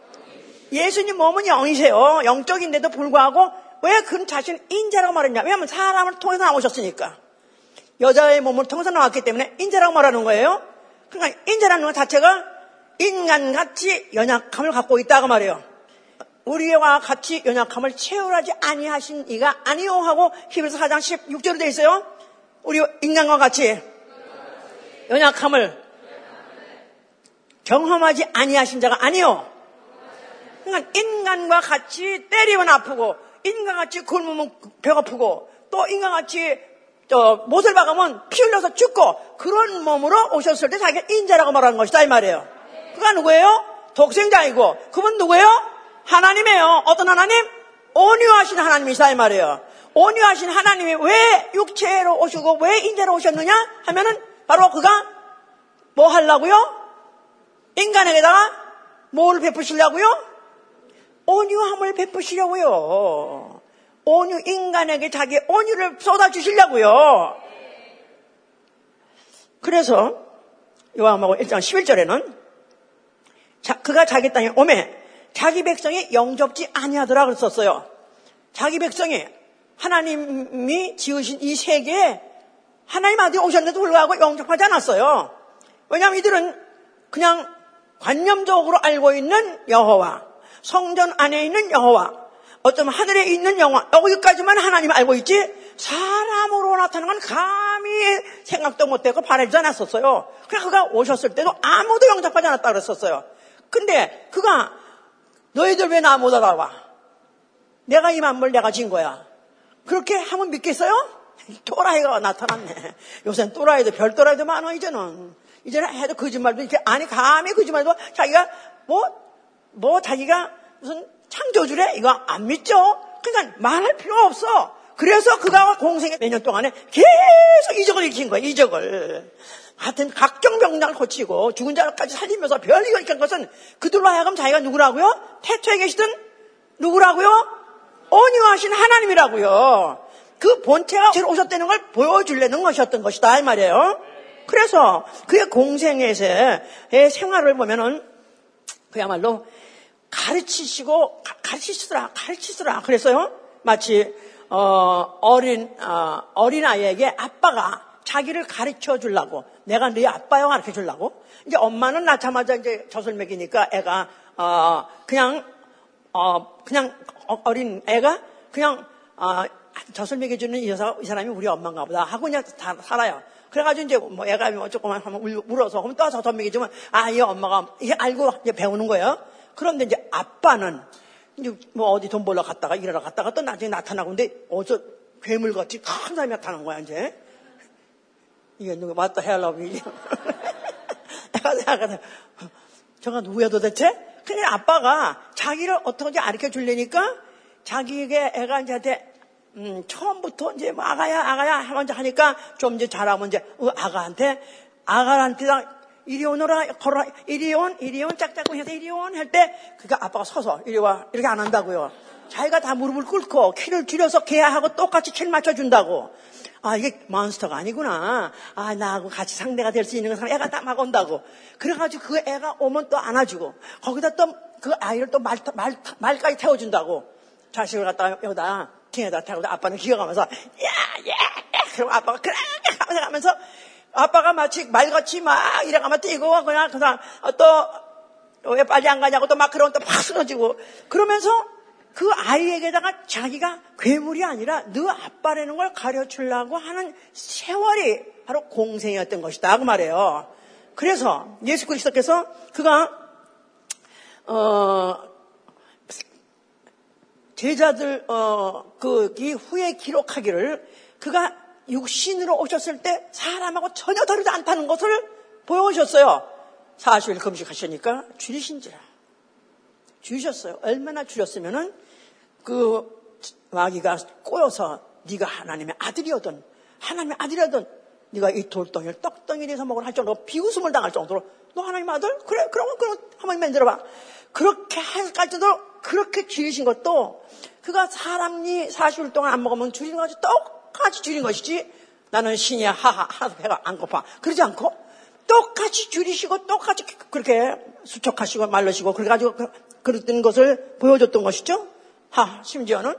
예수님 몸은 영이세요. 영적인데도 불구하고 왜 그런 자신 인자라고 말했냐? 왜냐하면 사람을 통해서 나오셨으니까 여자의 몸을 통해서 나왔기 때문에 인자라고 말하는 거예요. 그러니까 인자라는 것 자체가 인간같이 연약함을 갖고 있다고 말해요. 우리와 같이 연약함을 채울하지 아니하신 이가 아니요 하고 히브리서 4장 16절에 되어 있어요. 우리 인간과 같이 연약함을 경험하지 아니하신 자가 아니요. 그러니까 인간과 같이 때리면 아프고 인간같이 굶으면 배고프고 또 인간같이 저 못을 박으면 피 흘려서 죽고 그런 몸으로 오셨을 때 자기가 인자라고 말하는 것이다 이 말이에요. 그가 누구예요? 독생자이고 그분 누구예요? 하나님이에요. 어떤 하나님? 온유하신 하나님이시다 이 말이에요. 온유하신 하나님이 왜 육체로 오시고 왜 인자로 오셨느냐 하면은 바로 그가 뭐 하려고요? 인간에게다가 뭘 베푸시려고요? 온유함을 베푸시려고요. 온유 인간에게 자기 온유를 쏟아 주시려고요. 그래서 요한복음 1장 11절에는 자, 그가 자기 땅에 오매 자기 백성이 영접지 아니하더라 그랬었어요. 자기 백성이 하나님이 지으신 이 세계에 하나님 아들이 오셨는데도 불구하고 영접하지 않았어요. 왜냐하면 이들은 그냥 관념적으로 알고 있는 여호와, 성전 안에 있는 여호와, 어쩌면 하늘에 있는 영화, 여기까지만 하나님 알고 있지, 사람으로 나타나는 건 감히 생각도 못했고 바라지 않았었어요. 그래 그가 오셨을 때도 아무도 영접하지 않았다 그랬었어요. 근데 그가 너희들 왜 나 못 알아와? 내가 이 만물 내가 진 거야. 그렇게 하면 믿겠어요? [LAUGHS] 또라이가 나타났네. 요새는 또라이도 별 또라이도 많아 이제는. 이제는 해도 거짓말도 이렇게 아니 감히 거짓말도 자기가 뭐 뭐 자기가 무슨 창조주래 이거 안 믿죠? 그러니까 말할 필요가 없어. 그래서 그가 공생의 몇 년 동안에 계속 이적을 일으킨 거야 이적을. 하여튼 각종 병장을 고치고 죽은 자까지 살리면서 별일을 일으킨 것은 그들로 하여금 자기가 누구라고요? 태초에 계시던 누구라고요? 온유하신 하나님이라고요. 그 본체가 죄로 오셨다는 걸 보여주려는 것이었던 것이다 이 말이에요. 그래서 그의 공생에서의 생활을 보면은 그야말로 가르치시고 가, 르치시더라 가르치시더라 그래서요 마치 어, 린 어, 린 아이에게 아빠가 자기를 가르쳐 주려고 내가 네 아빠요 가르쳐 주려고 이제 엄마는 낳자마자 이제 젖을 먹이니까 애가 어, 그냥 어, 그냥 어린 애가 그냥 어, 젖을 먹여주는 이, 여사, 이 사람이 우리 엄마인가 보다 하고 그냥 다 살아요. 그래가지고 이제 뭐 애가 뭐 조금만 하면 울 어서 그럼 또 젖을 먹여주면 아, 이 엄마가 이게 알고 이제 배우는 거예요. 그런데 이제 아빠는 이제 뭐 어디 돈 벌러 갔다가 일하러 갔다가 또 나중에 나타나고 근데 어저 괴물같이 큰 사람이 나타난 거야 이제. 이게 누가 맞다 해야라고 이게. [LAUGHS] 내가 생각하다 저가 누구야 도대체? 근데 아빠가 자기를 어떻게 가르쳐 줄래니까 자기에게 애가 이제한테 음, 처음부터 이제 뭐 아가야 아가야 하면서 하니까 좀 이제 잘하면 이제 어, 아가한테 아가한테 이리 오너라 걸어 이리 온 이리 온 짝짝꿍 해서 이리 온 할 때 그가 아빠가 서서 이리 와 이렇게 안 한다고요. 자기가 다 무릎을 꿇고 키를 줄여서 개하고 똑같이 키를 맞춰준다고. 아, 이게 몬스터가 아니구나. 아, 나하고 같이 상대가 될 수 있는 사람 애가 딱막 온다고. 그래가지고 그 애가 오면 또 안아주고, 거기다 또 그 아이를 또 말, 말, 말까지 태워준다고. 자식을 갖다가 여기다, 킹에다 태우고 아빠는 기어가면서, 야, 야, 야. 그럼 아빠가 그래! 하면서 가면서, 아빠가 마치 말같이 막 이래가면 뛰고, 그냥 그냥 또, 왜 빨리 안 가냐고 또 막 그러면 또 팍 쓰러지고. 그러면서 그 아이에게다가 자기가 괴물이 아니라 너 아빠라는 걸 가르치려고 하는 세월이 바로 공생이었던 것이다. 그 말이에요. 그래서 예수 그리스도께서 그가 어, 제자들 어, 그 후에 기록하기를 그가 육신으로 오셨을 때 사람하고 전혀 다르지 않다는 것을 보여주셨어요. 40일 금식하시니까 줄이신지라. 주셨어요. 얼마나 주셨으면은 그 마귀가 꼬여서 네가 하나님의 아들이었던 하나님의 아들이었던 네가 이 돌덩이를 떡덩이 돼서 먹으라 할 정도로 비웃음을 당할 정도로 너 하나님 아들? 그래 그러면 그럼 한번 만들어봐. 그렇게 할 정도로 그렇게 줄이신 것도 그가 사람이 40일 동안 안 먹으면 줄이는 것이 똑같이 줄인 것이지 나는 신이야 하하 하나도 배가 안 고파 그러지 않고 똑같이 줄이시고 똑같이 그렇게 수척하시고 말르시고 그래가지고 그랬던 것을 보여줬던 것이죠. 하, 심지어는,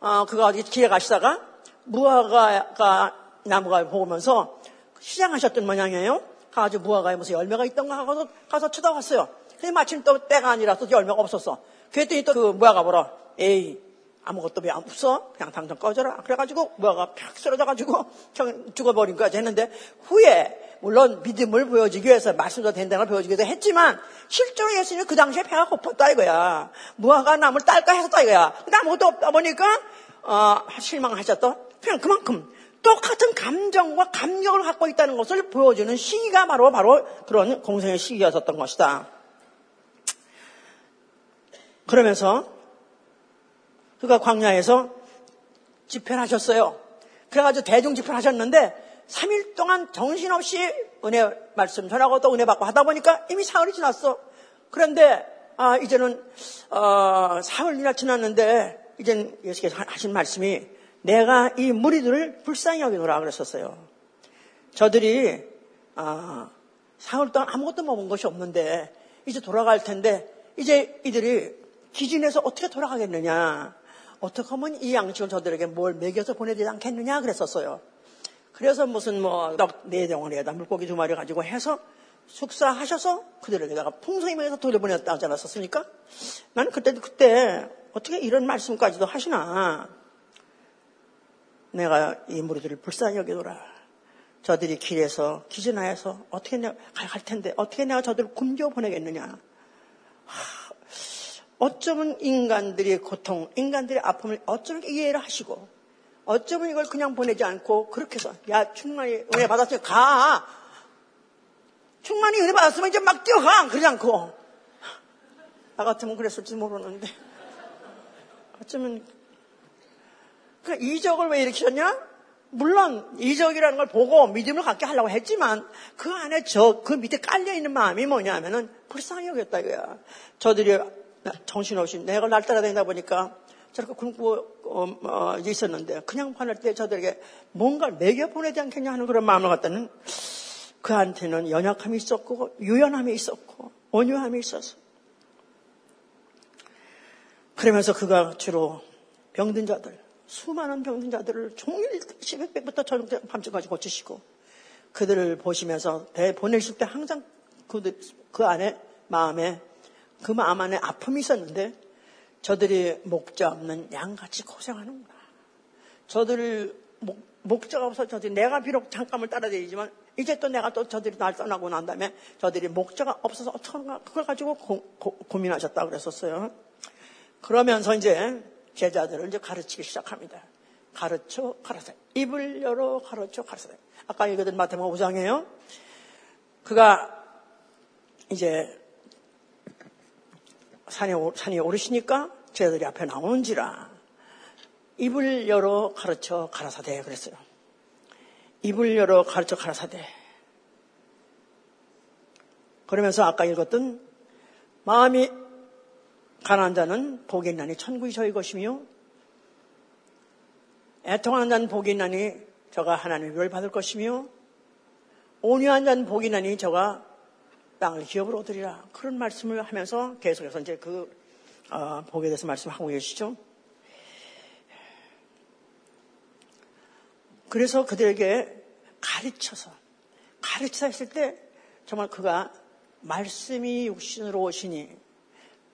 어, 그가 어디 길에 가시다가 무화과가 나무가 보면서 시장하셨던 모양이에요. 가가지고 무화과에 무슨 열매가 있던가 하고 가서 쳐다봤어요. 근데 마침 또 때가 아니라서 열매가 없었어. 그랬더니 또 그 무화과 보러, 에이, 아무것도 왜 없어? 그냥 당장 꺼져라. 그래가지고 무화과 팍 쓰러져가지고 [LAUGHS] 죽어버린 거지 했는데 후에 물론 믿음을 보여주기 위해서 말씀도 된다는 걸 보여주기도 했지만 실제로 예수님은 그 당시에 배가 고팠다 이거야. 무화과 나물 딸까 했었다 이거야. 근데 아무것도 없다 보니까 어, 실망하셨던 그냥 그만큼 똑같은 감정과 감격을 갖고 있다는 것을 보여주는 시기가 바로 바로 그런 공생의 시기였었던 것이다. 그러면서 그가 광야에서 집회를 하셨어요. 그래가지고 대중 집회를 하셨는데 3일 동안 정신없이 은혜 말씀 전하고 또 은혜 받고 하다 보니까 이미 사흘이 지났어. 그런데 아 이제는 어, 사흘이나 지났는데 이젠 예수께서 하신 말씀이 내가 이 무리들을 불쌍히 여기노라 그랬었어요. 저들이 아, 사흘 동안 아무것도 먹은 것이 없는데 이제 돌아갈 텐데 이제 이들이 기진에서 어떻게 돌아가겠느냐. 어떻게 하면 이 양식을 저들에게 뭘 먹여서 보내야 되지 않겠느냐 그랬었어요. 그래서 무슨 뭐 떡 네 덩어리에다 물고기 두 마리 가지고 해서 숙사하셔서 그들에게다가 풍성히 먹여서 돌려보냈다 하지 않았었습니까? 나는 그때도 그때 어떻게 이런 말씀까지도 하시나. 내가 이 무리들을 불쌍히 여기노라. 저들이 길에서 기진하여서 어떻게 내가 갈 텐데 어떻게 내가 저들을 굶겨 보내겠느냐. 하, 어쩌면 인간들의 고통, 인간들의 아픔을 어쩌면 이해를 하시고 어쩌면 이걸 그냥 보내지 않고 그렇게 해서 야 충만히 은혜 받았으면 가. 충만히 은혜 받았으면 이제 막 뛰어가. 그러지 않고 나 같으면 그랬을지 모르는데 어쩌면 그 이적을 왜 일으키셨냐? 물론 이적이라는 걸 보고 믿음을 갖게 하려고 했지만 그 안에 저 그 밑에 깔려 있는 마음이 뭐냐면은 불쌍히 여겼다 이거야. 저들이 정신없이 내가 날 따라다니다 보니까 저렇게 굶고 어, 어, 있었는데 그냥 보낼 때 저들에게 뭔가를 매겨 보내지 않겠냐 하는 그런 마음을 갖다는 그한테는 연약함이 있었고 유연함이 있었고 온유함이 있었어. 그러면서 그가 주로 병든 자들, 수많은 병든 자들을 종일 새벽부터 저녁 밤중까지 고치시고 그들을 보시면서 배 보내실 때 항상 그들, 그 안에 마음에 그 마음 안에 아픔이 있었는데 저들이 목자 없는 양같이 고생하는구나. 저들을 목, 목자가 없어 저들이 내가 비록 잠깐을 따라다니지만 이제 또 내가 또 저들이 날 떠나고 난 다음에 저들이 목자가 없어서 어떡한가 그걸 가지고 고, 고, 고 민하셨다 그랬었어요. 그러면서 이제 제자들을 이제 가르치기 시작합니다. 가르쳐 가르쳐 입을 열어 가르쳐 가르쳐 아까 얘기했던 마태복음 5장이에요. 그가 이제 산에, 산에 오르시니까 제자들이 앞에 나오는지라 입을 열어 가르쳐 가라사대 그랬어요. 입을 열어 가르쳐 가라사대. 그러면서 아까 읽었던 마음이 가난한 자는 복이 있나니 천국이 저희 것이며 애통하는 자는 복이 있나니 저가 하나님의 위를 받을 것이며 온유한 자는 복이 있나니 저가 땅을 기업으로 얻으리라. 그런 말씀을 하면서 계속해서 이제 그 어, 복에 대해서 말씀하고 계시죠. 그래서 그들에게 가르쳐서 가르쳐 했을 때 정말 그가 말씀이 육신으로 오시니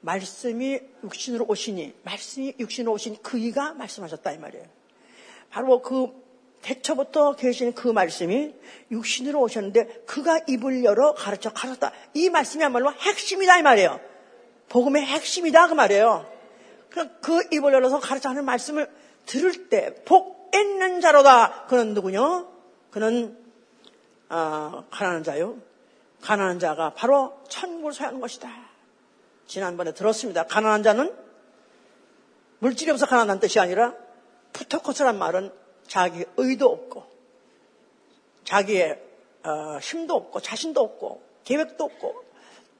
말씀이 육신으로 오시니 말씀이 육신으로 오시니 그이가 말씀하셨다 이 말이에요. 바로 그 대처부터 계신 그 말씀이 육신으로 오셨는데 그가 입을 열어 가르쳐 가르쳤다. 이 말씀이야말로 핵심이다 이 말이에요. 복음의 핵심이다 그 말이에요. 그 입을 열어서 가르쳐 하는 말씀을 들을 때 복 있는 자로다. 그는 누구냐? 그는 어, 가난한 자요. 가난한 자가 바로 천국을 소유하는 것이다. 지난번에 들었습니다. 가난한 자는 물질이 없어 가난한 뜻이 아니라 푸터코스란 말은 자기 의도 없고 자기의 어, 힘도 없고 자신도 없고 계획도 없고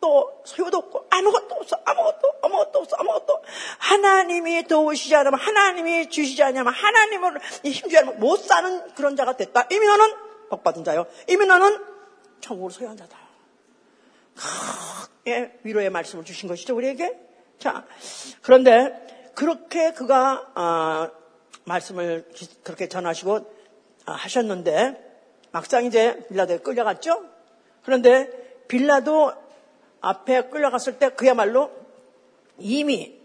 또 소유도 없고 아무것도 없어 아무것도 아무것도 없어 아무것도. 하나님이 도우시지 않으면 하나님이 주시지 않으면 하나님을 힘주지 않으면 못 사는 그런 자가 됐다. 이미 너는 복받은 자요. 이미 너는 천국을 소유한 자다. 크게 위로의 말씀을 주신 것이죠 우리에게. 자 그런데 그렇게 그가 어, 말씀을 그렇게 전하시고 아, 하셨는데 막상 이제 빌라도에 끌려갔죠. 그런데 빌라도 앞에 끌려갔을 때 그야말로 이미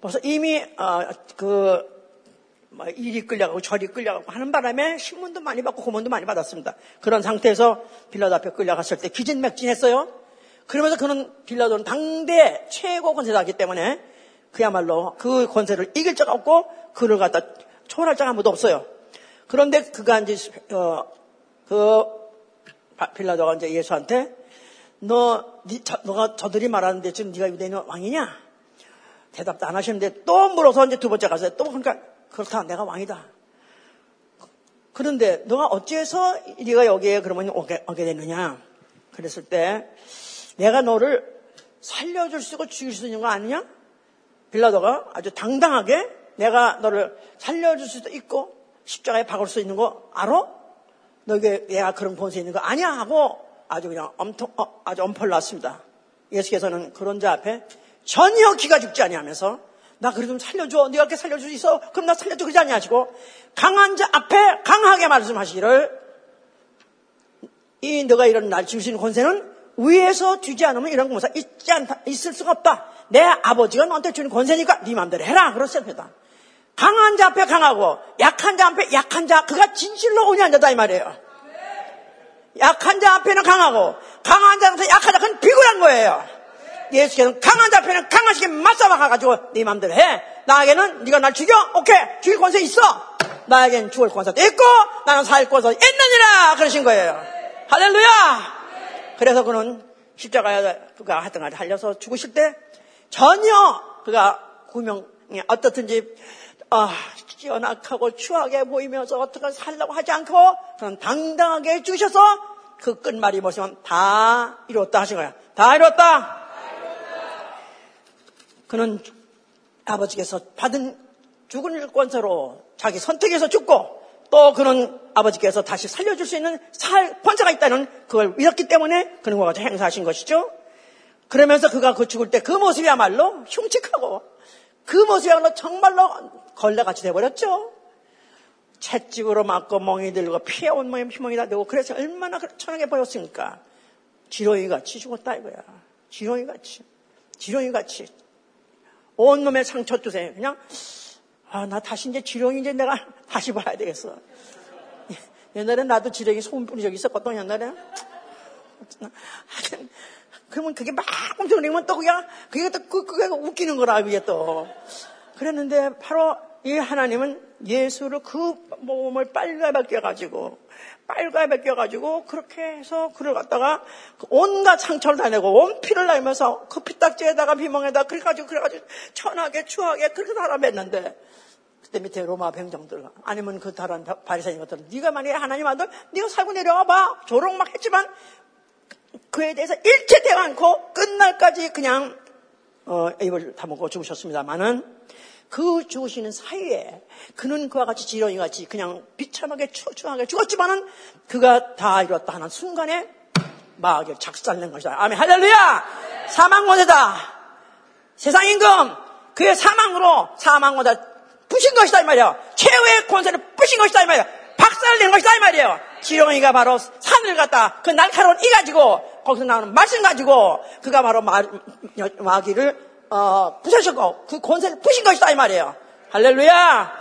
벌써 이미 어, 그뭐 이리 끌려가고 저리 끌려가고 하는 바람에 신문도 많이 받고 고문도 많이 받았습니다. 그런 상태에서 빌라도 앞에 끌려갔을 때 기진맥진했어요. 그러면서 그는 빌라도는 당대 최고 권세자이기 때문에 그야말로 그 권세를 이길 자가 없고 그를 갖다 초월할 자가 아무도 없어요. 그런데 그가 이제 어, 그 빌라도가 이제 예수한테 너, 니, 저, 너가 저들이 말하는데 지금 네가 유대인 왕이냐? 대답도 안 하시는데 또 물어서 이제 두 번째 가서 또 그러니까 그렇다 내가 왕이다. 그런데 너가 어찌해서 네가 여기에 그러면 오게, 오게 됐느냐? 그랬을 때 내가 너를 살려줄 수 있고 죽일 수 있는 거 아니냐? 빌라도가 아주 당당하게 내가 너를 살려줄 수도 있고 십자가에 박을 수 있는 거 알아? 너에게 내가 그런 권세 있는 거 아니야? 하고 아주 그냥 엄청, 어, 아주 엄펄났습니다. 예수께서는 그런 자 앞에 전혀 기가 죽지 아니하면서 나 그래 좀 살려줘. 네가 이렇게 살려줄 수 있어. 그럼 나 살려줘. 그러지 아니하시고 강한 자 앞에 강하게 말씀하시기를 이 너가 이런 날 있는 권세는 위에서 주지 않으면 이런 권세 있지 않다, 있을 수가 없다. 내 아버지가 너한테 주는 권세니까 네 마음대로 해라. 그렇습니다. 강한 자 앞에 강하고 약한 자 앞에 약한 자 그가 진실로 온유한 자다 이 말이에요. 약한 자 앞에는 강하고 강한 자 앞에 약한 자 그건 비굴한 거예요. 예수께서는 강한 자 앞에는 강하시게 맞서박아가지고 네 마음대로 해. 나에게는 네가 날 죽여? 오케이 죽일 권세 있어. 나에겐 죽을 권세도 있고 나는 살 권세도 있느니라 그러신 거예요. 할렐루야. 그래서 그는 십자가에 그가 하여튼 달려서 죽으실 때 전혀 그가 구명이 어떻든지 아, 연약하고 추하게 보이면서 어떻게 살려고 하지 않고 그는 당당하게 주셔서 그 끝말이 보시면 다 이뤘다 하신 거야. 다 이뤘다. 그는 아버지께서 받은 죽은 권세로 자기 선택해서 죽고 또 그는 아버지께서 다시 살려줄 수 있는 살 권세가 있다는 그걸 믿었기 때문에 그는 그와 같이 행사하신 것이죠. 그러면서 그가 그 죽을 때 그 모습이야말로 흉측하고 그 모습이야말로 정말로 걸레같이 돼버렸죠. 채찍으로 맞고 멍이 들고 피해 온몸에 피멍이 다 되고 그래서 얼마나 천하게 보였습니까? 지렁이 같이 죽었다 이거야. 지렁이 같이. 지렁이 같이. 온몸에 상처 주세요. 그냥 아, 나 다시 이제 지렁이 이제 내가 [LAUGHS] 다시 봐야 되겠어. 옛날에 나도 지렁이 소금 뿌린 적이 있었거든, 옛날에. 그러면 그게 막 엄청 내면 또 그냥, 그게 또, 그, 그게 웃기는 거라, 그게 또. 그랬는데, 바로 이 하나님은 예수를 그 몸을 빨가 벗겨가지고, 빨가 벗겨가지고, 그렇게 해서 그를 갖다가 온갖 상처를 다 내고, 온 피를 날면서 그 피딱지에다가 비멍에다 그래가지고, 그래가지고, 천하게, 추하게 그렇게 살아맸는데, 그때 밑에 로마 병정들 아니면 그 다른 바리새인 것들은 네가 만약에 하나님 아들 네가 살고 내려와 봐 조롱 막 했지만 그에 대해서 일체 대응 않고 끝날까지 그냥 어, 입을 다먹고 죽으셨습니다만은 그 죽으시는 사이에 그는 그와 같이 지렁이 같이 그냥 비참하게 초조하게 죽었지만은 그가 다 이뤘다 하는 순간에 마귀를 작살낸 것이다. 아멘 할렐루야! 사망원세다. 세상 임금 그의 사망으로 사망원다 부신 것이다 이 말이야. 최후의 권세를 부신 것이다 이 말이야. 박살낸 것이다 이 말이에요. 지렁이가 바로 산을 갖다 그 날카로운 이 가지고 거기서 나오는 말씀 가지고 그가 바로 마, 마귀를 어, 부셔셨고 그 권세를 부신 것이다 이 말이에요. 할렐루야.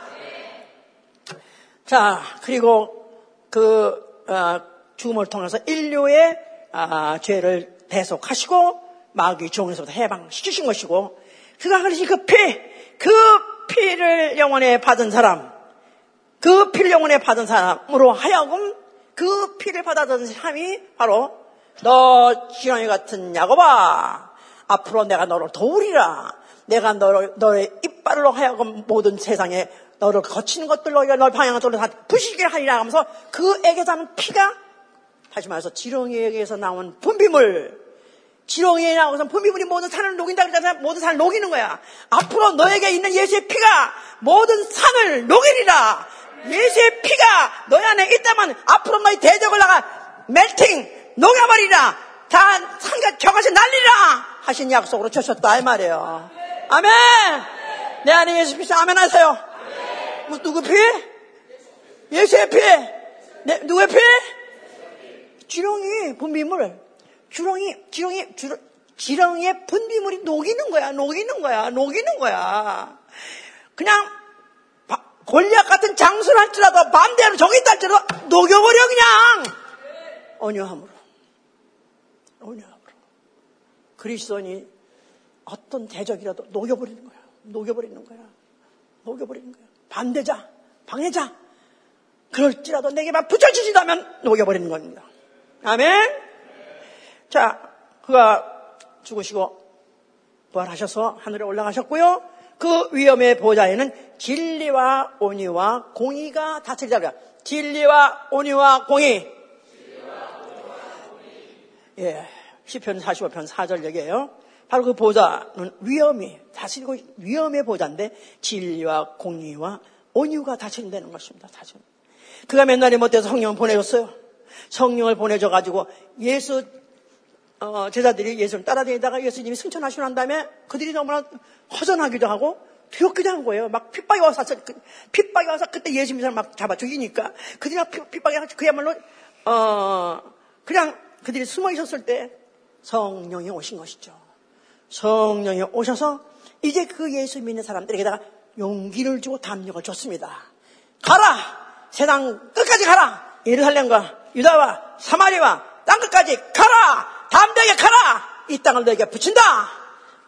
자 그리고 그 어, 죽음을 통해서 인류의 아, 죄를 대속하시고 마귀 종에서부터 해방시키신 것이고 그가 그러신 그 피, 그 피를 영원에 받은 사람, 그 피를 영원에 받은 사람으로 하여금 그 피를 받아든 사람이 바로 너 지렁이 같은 야곱아 앞으로 내가 너를 도우리라. 내가 너를, 너의 이빨로 하여금 모든 세상에 너를 거친 것들로 널 방향을 돌려 다 부시게 하리라 하면서 그에게서 나는 피가 다시 말해서 지렁이에게서 나온 분비물. 지렁이에 나오서 분비물이 모든 산을 녹인다 그러잖아 모든 산을 녹이는 거야. 앞으로 너에게 있는 예수의 피가 모든 산을 녹이리라. 예수의 피가 너희 안에 있다면 앞으로 너희 대적을 나가 멜팅 녹여버리라. 다 산과 겨같이 날리라. 하신 약속으로 주셨다 이 말이에요. 아멘. 내 안에 예수 피시 아멘 하세요. 뭐, 누구 피? 예수의 피. 네, 누구의 피? 지렁이 분비물. 지렁이 지렁이 지렁이의 분비물이 녹이는 거야 녹이는 거야 녹이는 거야. 그냥 골리앗 같은 장수를 할지라도 반대로 저기 있다 할지라도 녹여버려 그냥. 온유함으로 온유함으로. 그리스도니 어떤 대적이라도 녹여버리는 거야. 녹여버리는 거야. 녹여버리는 거야. 반대자 방해자. 그럴지라도 내게만 붙여주신다면 녹여버리는 겁니다. 아멘? 자 그가 죽으시고 부활하셔서 하늘에 올라가셨고요. 그 위험의 보좌에는 진리와 온유와 공의가 다스리다. 진리와 온유와 공의. 예, 시편 45편 4절 얘기예요. 바로 그 보좌는 위험이 다스리고 위험의 보좌인데 진리와 공의와 온유가 다스린다는 것입니다. 다스린. 그가 맨날에 못해서 성령을 보내줬어요. 성령을 보내줘 가지고 예수 어, 제자들이 예수를 따라다니다가 예수님이 승천하시고 난 다음에 그들이 너무나 허전하기도 하고 두렵기도 한 거예요. 막 핍박이 와서, 그, 핍박이 와서 그때 예수 믿는 사람 막 잡아 죽이니까 그들이 막 핍박이 와서 그야말로, 어, 그냥 그들이 숨어 있었을 때 성령이 오신 것이죠. 성령이 오셔서 이제 그 예수 믿는 사람들에게다가 용기를 주고 담력을 줬습니다. 가라! 세상 끝까지 가라! 예루살렘과 유다와 사마리와 땅 끝까지 가라! 담대하게 가라! 이 땅을 너에게 붙인다!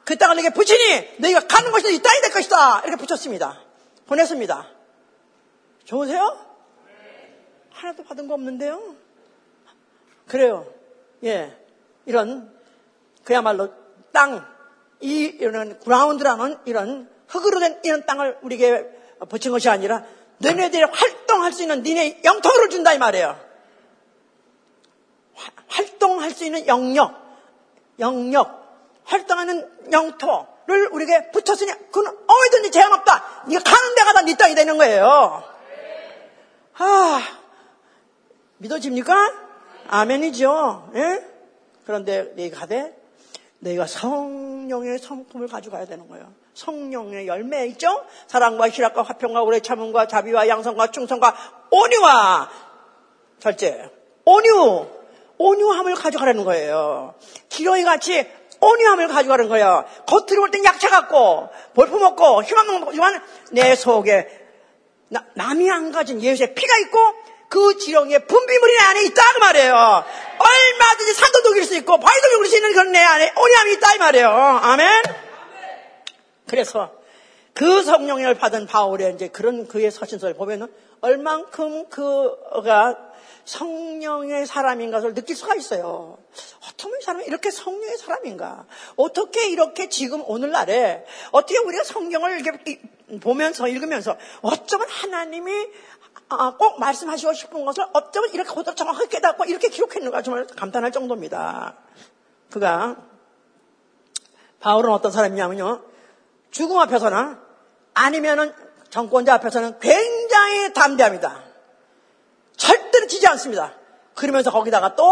그 땅을 내게 붙이니 너희가 가는 것이 이 땅이 될 것이다. 이렇게 붙였습니다. 보냈습니다. 좋으세요? 하나도 받은 거 없는데요? 그래요. 예. 이런, 그야말로 땅, 이, 이런 그라운드라는 이런 흙으로 된 이런 땅을 우리에게 붙인 것이 아니라 너네들이 활동할 수 있는 니네 영토를 준다 이 말이에요. 활동할 수 있는 영역, 영역, 활동하는 영토를 우리에게 붙였으니 그건 어디든지 제한 없다. 네가 가는 데가 다 네 땅이 되는 거예요. 아, 믿어집니까? 아멘이죠. 예? 그런데 네가 가되 너희가 성령의 성품을 가져가야 되는 거예요. 성령의 열매 있죠? 사랑과 희락과 화평과 오래 참음과 자비와 양성과 충성과 온유와 절제, 온유, 온유함을 가져가라는 거예요. 기러이 같이 온유함을 가져가는 거야. 겉으로 볼 땐 약해갖고, 볼품 없고, 희망 없지만, 내 속에, 나, 남이 안 가진 예수의 피가 있고, 그 지렁이의 분비물이 내 안에 있다, 그 말이에요. 얼마든지 산도 녹일 수 있고, 바위도 녹일 수 있는 그런 내 안에 온유함이 있다, 이 말이에요. 아멘? 그래서, 그 성령을 받은 바울의 이제 그런 그의 서신서를 보면은, 얼만큼 그가 성령의 사람인 것을 느낄 수가 있어요. 어떻게 이 사람이 이렇게 성령의 사람인가? 어떻게 이렇게 지금 오늘날에 어떻게 우리가 성경을 이렇게 보면서 읽으면서 어쩌면 하나님이 아, 꼭 말씀하시고 싶은 것을 어쩌면 이렇게 호도 정확하게 깨닫고 이렇게 기록했는가 정말 감탄할 정도입니다. 그가 바울은 어떤 사람이냐면요. 죽음 앞에서는 아니면은 정권자 앞에서는 굉장히 담대합니다. 절대로 지지 않습니다. 그러면서 거기다가 또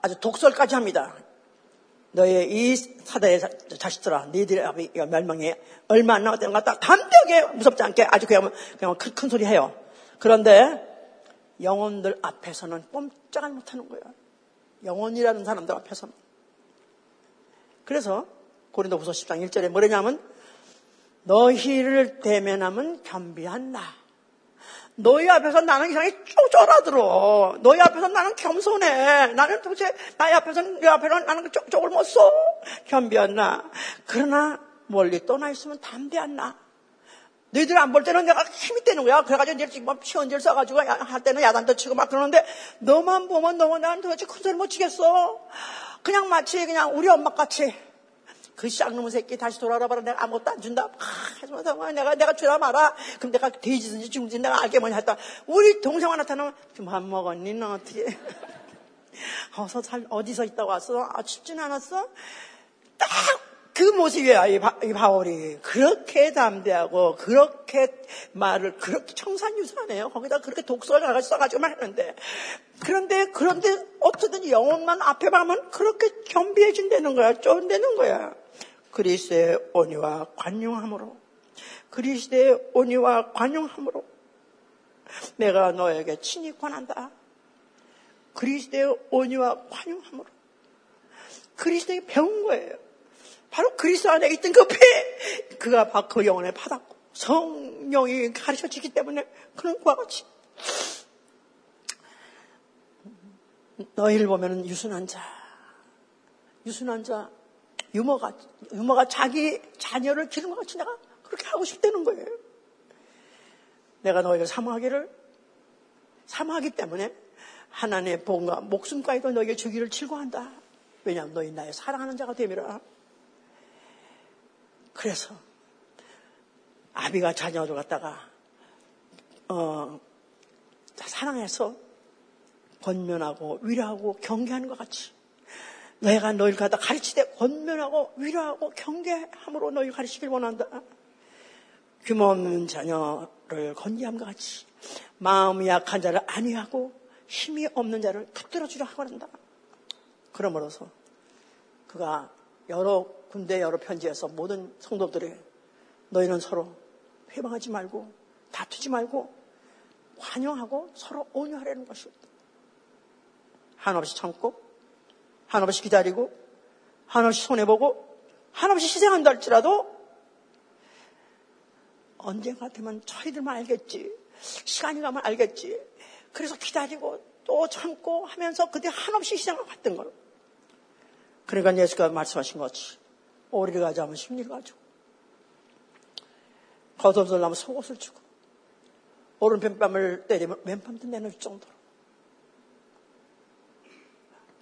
아주 독설까지 합니다. 너의 이 사대의 자식들아, 너희들의 멸망에 얼마 안 남았다는 것같 담대하게 무섭지 않게 아주 그냥, 그냥 큰, 큰 소리 해요. 그런데 영혼들 앞에서는 꼼짝을 못하는 거예요. 영혼이라는 사람들 앞에서는. 그래서 고린도후서 10장 1절에 뭐냐면 너희를 대면하면 겸비한 나. 너희 앞에서 나는 이상하게 쪼절하들어. 너희 앞에서 나는 겸손해. 나는 도대체 나의 앞에서는 네 앞에는 나는 쪽을 못 써. 겸비한 나. 그러나 멀리 떠나 있으면 담대한 나. 너희들 안 볼 때는 내가 힘이 되는 거야. 그래가지고 이제 지금 시원질 써가지고 할 때는 야단도 치고 막 그러는데 너만 보면 너무 나는 도대체 큰 소리 못 치겠어. 그냥 마치 그냥 우리 엄마 같이 그 쌍놈의 새끼 다시 돌아오라 봐라. 내가 아무것도 안 준다. 하지마, 아, 내가, 내가 주라 마라. 그럼 내가 돼지든지 죽든지 내가 알게 뭐냐 했다. 우리 동생아 나타나면, 좀밥 먹었니? 너 어떻게. [LAUGHS] 어서 살, 어디서 있다 왔어? 아, 춥진 않았어? 딱 그 모습이야, 이, 바, 이 바울이. 그렇게 담대하고, 그렇게 말을, 그렇게 청산유사하네요. 거기다 그렇게 독서를 써가지고 말했는데. 그런데, 그런데 어떻든 영혼만 앞에 가면 그렇게 겸비해진다는 거야. 쫀다는 거야. 그리스의 온유와 관용함으로 그리스의 온유와 관용함으로 내가 너에게 친히 권한다. 그리스의 온유와 관용함으로 그리스도에게 배운 거예요. 바로 그리스도 안에 있던 그 피, 그가 그 영혼에 받았고 성령이 가르쳐 주기 때문에 그런 것과 같이 너희를 보면 유순한 자, 유순한 자, 유머가, 유머가 자기 자녀를 기름과 같이 내가 그렇게 하고 싶다는 거예요. 내가 너희를 사모하기를, 사모하기 때문에 하나님의 복과 목숨까지도 너에게 주기를 질거한다. 왜냐하면 너희 나의 사랑하는 자가 되미라. 그래서 아비가 자녀를 갖다가 어, 사랑해서 권면하고 위로하고 경계하는 것 같이 내가 너희를 갖다 가르치되 권면하고 위로하고 경계함으로 너희를 가르치길 원한다. 규모 없는 자녀를 건지함과 같이 마음이 약한 자를 안위하고 힘이 없는 자를 붙들어 주려 하고 한다. 그러므로서 그가 여러 군대 여러 편지에서 모든 성도들이 너희는 서로 회방하지 말고 다투지 말고 환영하고 서로 온유하려는 것이었다. 한없이 참고 한없이 기다리고 한없이 손해보고 한없이 희생한다 할지라도 언젠가 되면 저희들만 알겠지. 시간이 가면 알겠지. 그래서 기다리고 또 참고 하면서 그때 한없이 희생을 받던 걸. 그러니까 예수가 말씀하신 것이 오리를 가져오면 심리를 가지고. 겉옷을 속옷을 주고. 오른편 뺨을 때리면 왼뺨도 내놓을 정도로.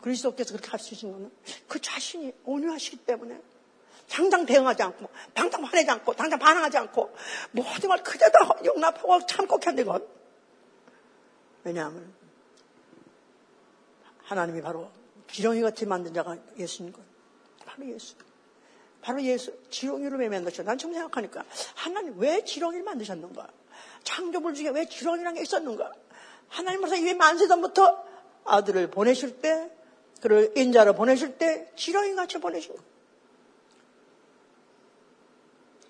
그리스도께서 그렇게 가르치신 거는 그 자신이 온유하시기 때문에 당장 대응하지 않고 당장 화내지 않고 당장 반항하지 않고 모든 걸 그대로 용납하고 참고 견디는 것 왜냐하면 하나님이 바로 지렁이 같이 만든 자가 예수인 것 바로 예수 바로 예수 지렁이로 왜 만드셨나 난 처음 생각하니까 하나님 왜 지렁이를 만드셨는가 창조물 중에 왜 지렁이라는 게 있었는가 하나님으로서 이 만세 전부터 아들을 보내실 때 그를 인자로 보내실 때 지렁이 같이 보내신 거.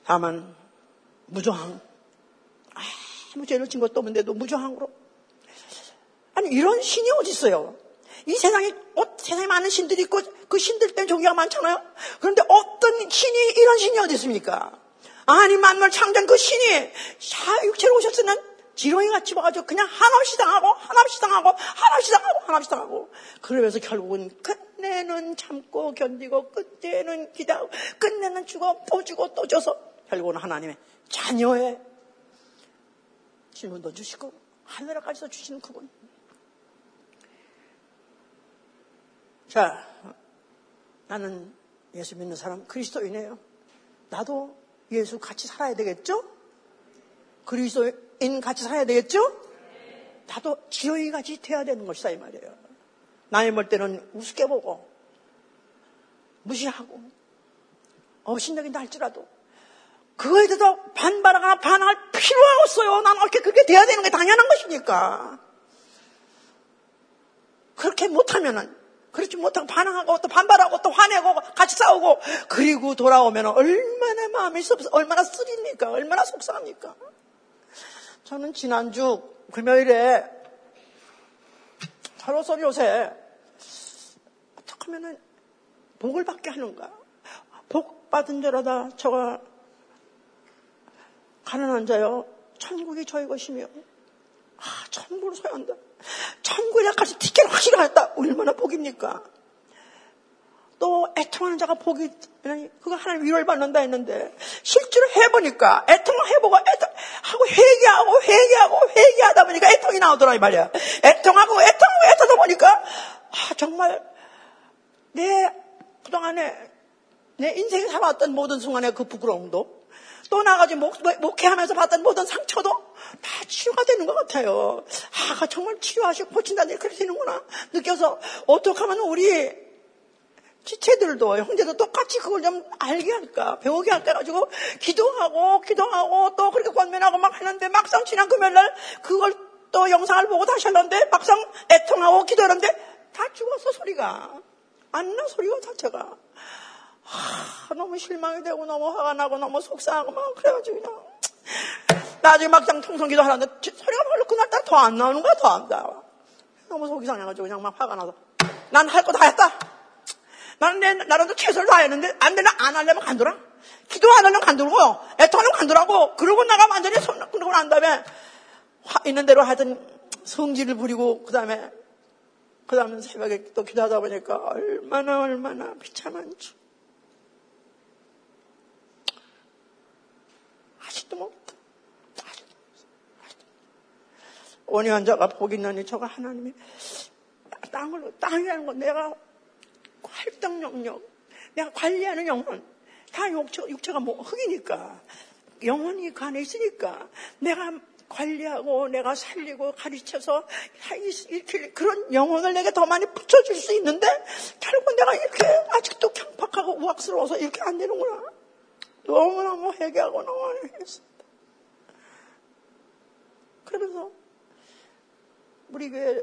다만 무조항 아무 죄를 진 것도 없는데도 무조항으로 아니 이런 신이 어디 있어요? 이 세상에 어, 세상에 많은 신들이 있고 그 신들 때문에 종교가 많잖아요. 그런데 어떤 신이 이런 신이 어디 있습니까? 아니 만물 창조한 그 신이 육체로 오셨으면 지렁이 같이 와가지고 그냥 한없이 당하고 한없이 당하고 한없이 당하고 한없이 당하고 그러면서 결국은 끝내는 참고 견디고 끝내는 기다고 끝내는 죽어 또 죽어 또 져서 결국은 하나님의 자녀의 질문도 주시고 하늘에까지도 주시는 그분 자 나는 예수 믿는 사람 그리스도인이에요 나도 예수 같이 살아야 되겠죠? 그리스도인 같이 살아야 되겠죠? 나도 지렁이 같이 돼야 되는 것이다 이 말이에요. 남의 볼 때는 우습게 보고 무시하고 업신여긴다 할지라도 그거에 대해서 반발하거나 반할 필요가 없어요. 나는 어떻게 그렇게 돼야 되는 게 당연한 것이니까. 그렇게 못하면은 그렇지 못하고 반항하고 또 반발하고 또 화내고 같이 싸우고 그리고 돌아오면 얼마나 마음이 섭 얼마나 쓰립니까? 얼마나 속상합니까? 저는 지난주 금요일에 저로서 요새 어떻게 하면은 복을 받게 하는가? 복 받은 자라다 저가 가난한 자요. 천국이 저희 것이며 아 천국을 소유한다. 천국에 같이 티켓 확실히 갔다. 얼마나 복입니까? 또 애통하는 자가 복이 그거 하나님 위로를 받는다 했는데 실제로 해보니까 애통을 해보고 애통 하고 회개하고 회개하고 회개하다 보니까 애통이 나오더라 이 말이야. 애통하고 애통하고 애통하다 보니까 아 정말 내 그동안에 내 인생에 살아왔던 모든 순간의 그 부끄러움도 또 나가지 목, 목회하면서 받던 모든 상처도 다 치유가 되는 것 같아요. 아, 정말 치유하시고 고친다니 그렇게 되는구나. 느껴서 어떻게 하면 우리 지체들도 형제도 똑같이 그걸 좀 알게 할까 배우게 할까 가지고 기도하고 기도하고 또 그렇게 권면하고 막 하는데 막상 지난 금요일날 그걸 또 영상을 보고 다시 하는데 막상 애통하고 기도하는데 다 죽었어 소리가. 안 나 소리가 자체가 하, 너무 실망이 되고 너무 화가 나고 너무 속상하고 막 그래가지고 그냥 나중에 막상 통성기도 하는데 소리가 별로 그날따라 더 안 나오는 거야 더 안 나와 너무 속이 상해가지고 그냥 막 화가 나서 난 할 거 다 했다 나는 내, 나라도 최선을 다했는데, 안 되나? 안 하려면 간둬라. 기도하는 간두고, 애통하는 간두라고, 그러고 나가 완전히 손 끊고 난 다음에, 화 있는 대로 하여튼 성질을 부리고, 그 다음에, 그 다음에 새벽에 또 기도하다 보니까 얼마나 얼마나 비참한지. 아직도 못, 아직도, 아직도. 원의한 자가 복이 있나니 저가 하나님이 땅을, 땅이라는 건 내가 활동 영역, 내가 관리하는 영혼, 다 육체, 육체가 뭐 흙이니까, 영혼이 그 안에 있으니까, 내가 관리하고 내가 살리고 가르쳐서 이렇게 그런 영혼을 내게 더 많이 붙여줄 수 있는데 결국 내가 이렇게 아직도 경박하고 우악스러워서 이렇게 안 되는구나. 너무너무 회개하고 너무 했습니다. 그러면서 우리 교회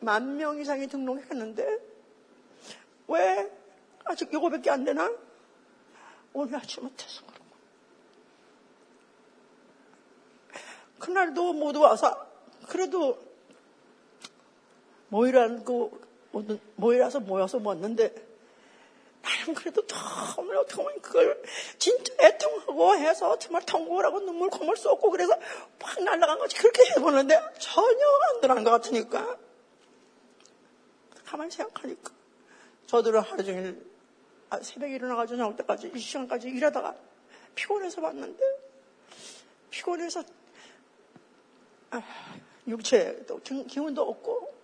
만 명 이상이 등록했는데 왜 아직 이거밖에 안 되나? 오늘 하지 못해서 그런 거. 그날도 모두 와서 그래도 모이라는 그 모이라서 모여서 먹는데 나는 그래도 정말 어떻게 보면 그걸 진짜 애통하고 해서 정말 통곡을 하고 눈물 콧물 쏟고 그래서 팍 날아간 거지. 그렇게 해보는데 전혀 안 들어간 것 같으니까. 가만히 생각하니까. 저들은 하루 종일 아, 새벽에 일어나가지고 나올 때까지 이 시간까지 일하다가 피곤해서 왔는데 피곤해서 아, 육체도 기운도 없고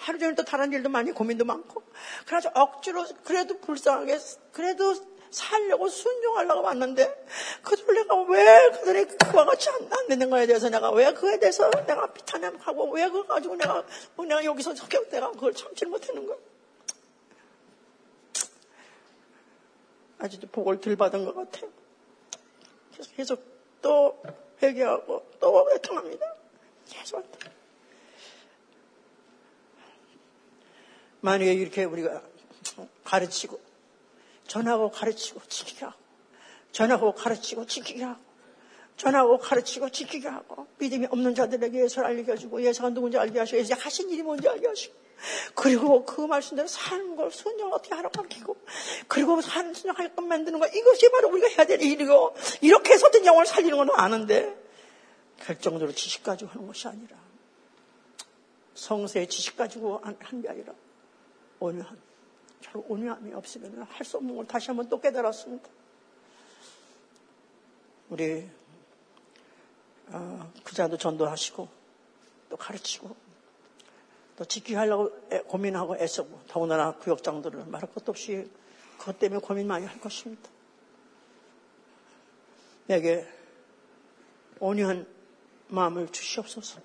하루 종일 또 다른 일도 많이 고민도 많고 그래서 억지로 그래도 불쌍하게 그래도 살려고 순종하려고 왔는데 그들 내가 왜 그들의 그와 같이 안, 안 되는 거에 대해서 내가 왜 그에 대해서 내가 비탄하고 왜 그거 가지고 내가 뭐 내가 여기서 성격 내가 그걸 참지 못하는 거야. 아직도 복을 덜 받은 것 같아요. 계속, 계속 또 회개하고 또 애통합니다. 계속. 만약에 이렇게 우리가 가르치고 전하고 가르치고 지키게 하고 전하고 가르치고 지키게 하고 전하고 가르치고 지키게 하고 믿음이 없는 자들에게 예수를 알게 해주고 예수가 누군지 알게 하시고 예수 하신 일이 뭔지 알게 하시고 그리고 그 말씀대로 사는 걸 순종 어떻게 하라고 가르치고 그리고 사는 것 만드는 거 이것이 바로 우리가 해야 될 일이고 이렇게 해서든 영혼을 살리는 건 아는데 결정적으로 지식 가지고 하는 것이 아니라 성세의 지식 가지고 한 게 아니라 온유함 결국 온유함이 없으면 할 수 없는 걸 다시 한번 또 깨달았습니다. 우리 어, 그자도 전도하시고 또 가르치고 또 지키게 하려고 고민하고 애쓰고 더군다나 구역장들은 말할 것도 없이 그것 때문에 고민 많이 할 것입니다. 내게 온유한 마음을 주시옵소서.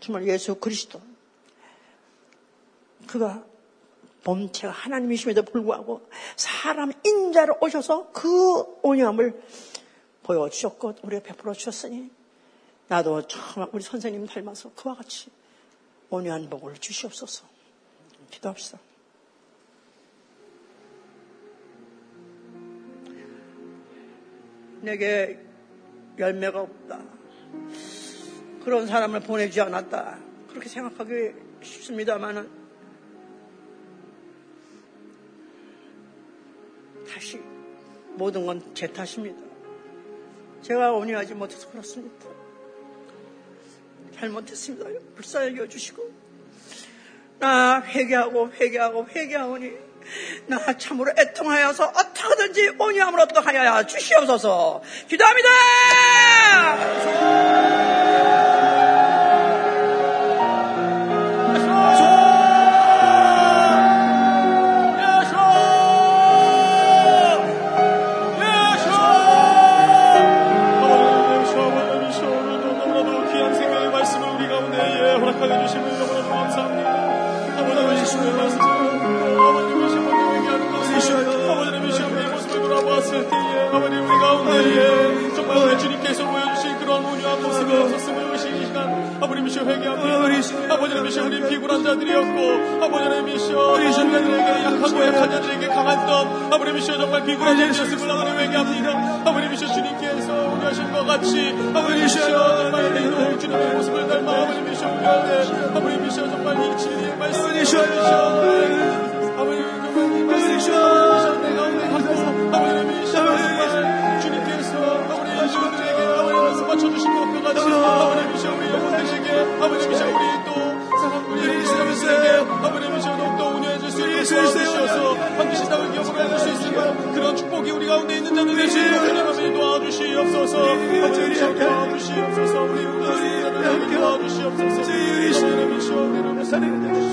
정말 예수 그리스도 그가 본체가 하나님이심에도 불구하고 사람 인자로 오셔서 그 온유함을 보여주셨고 우리가 베풀어 주셨으니 나도 정말 우리 선생님 닮아서 그와 같이 온유한 복을 주시옵소서. 기도합시다. 내게 열매가 없다. 그런 사람을 보내지 않았다. 그렇게 생각하기 쉽습니다만은 다시 모든 건 제 탓입니다. 제가 온유하지 못해서 그렇습니다. 잘못했습니다. 불쌍히 여주시고 나 회개하고 회개하고 회개하오니 나 참으로 애통하여서 어떻게든지 온유함으로 또 하여 주시옵소서 기도합니다. 아버님이시여 회개합니다. 아버지님이시여 흐린 피곤한 자들이었고 아버지님이시여 자들에게 약하고 약한 자들에게 강한 덤 아버님이시여 정말 피곤한 자들이었음을 아버님 회개합니다. 아버님이시여 주님께서 우려하신 것 같이 아버님이시여 정말 주님의 모습을 닮아 아버님이시여 정말 이 진리의 말씀이시여 아버님 정말 이내 가운데 가셔 주시옵소서 아버지 도와주시옵소서 우리 우리 자들 도와주시옵소서 하나님 이시오 하나님 살리는 주시옵소서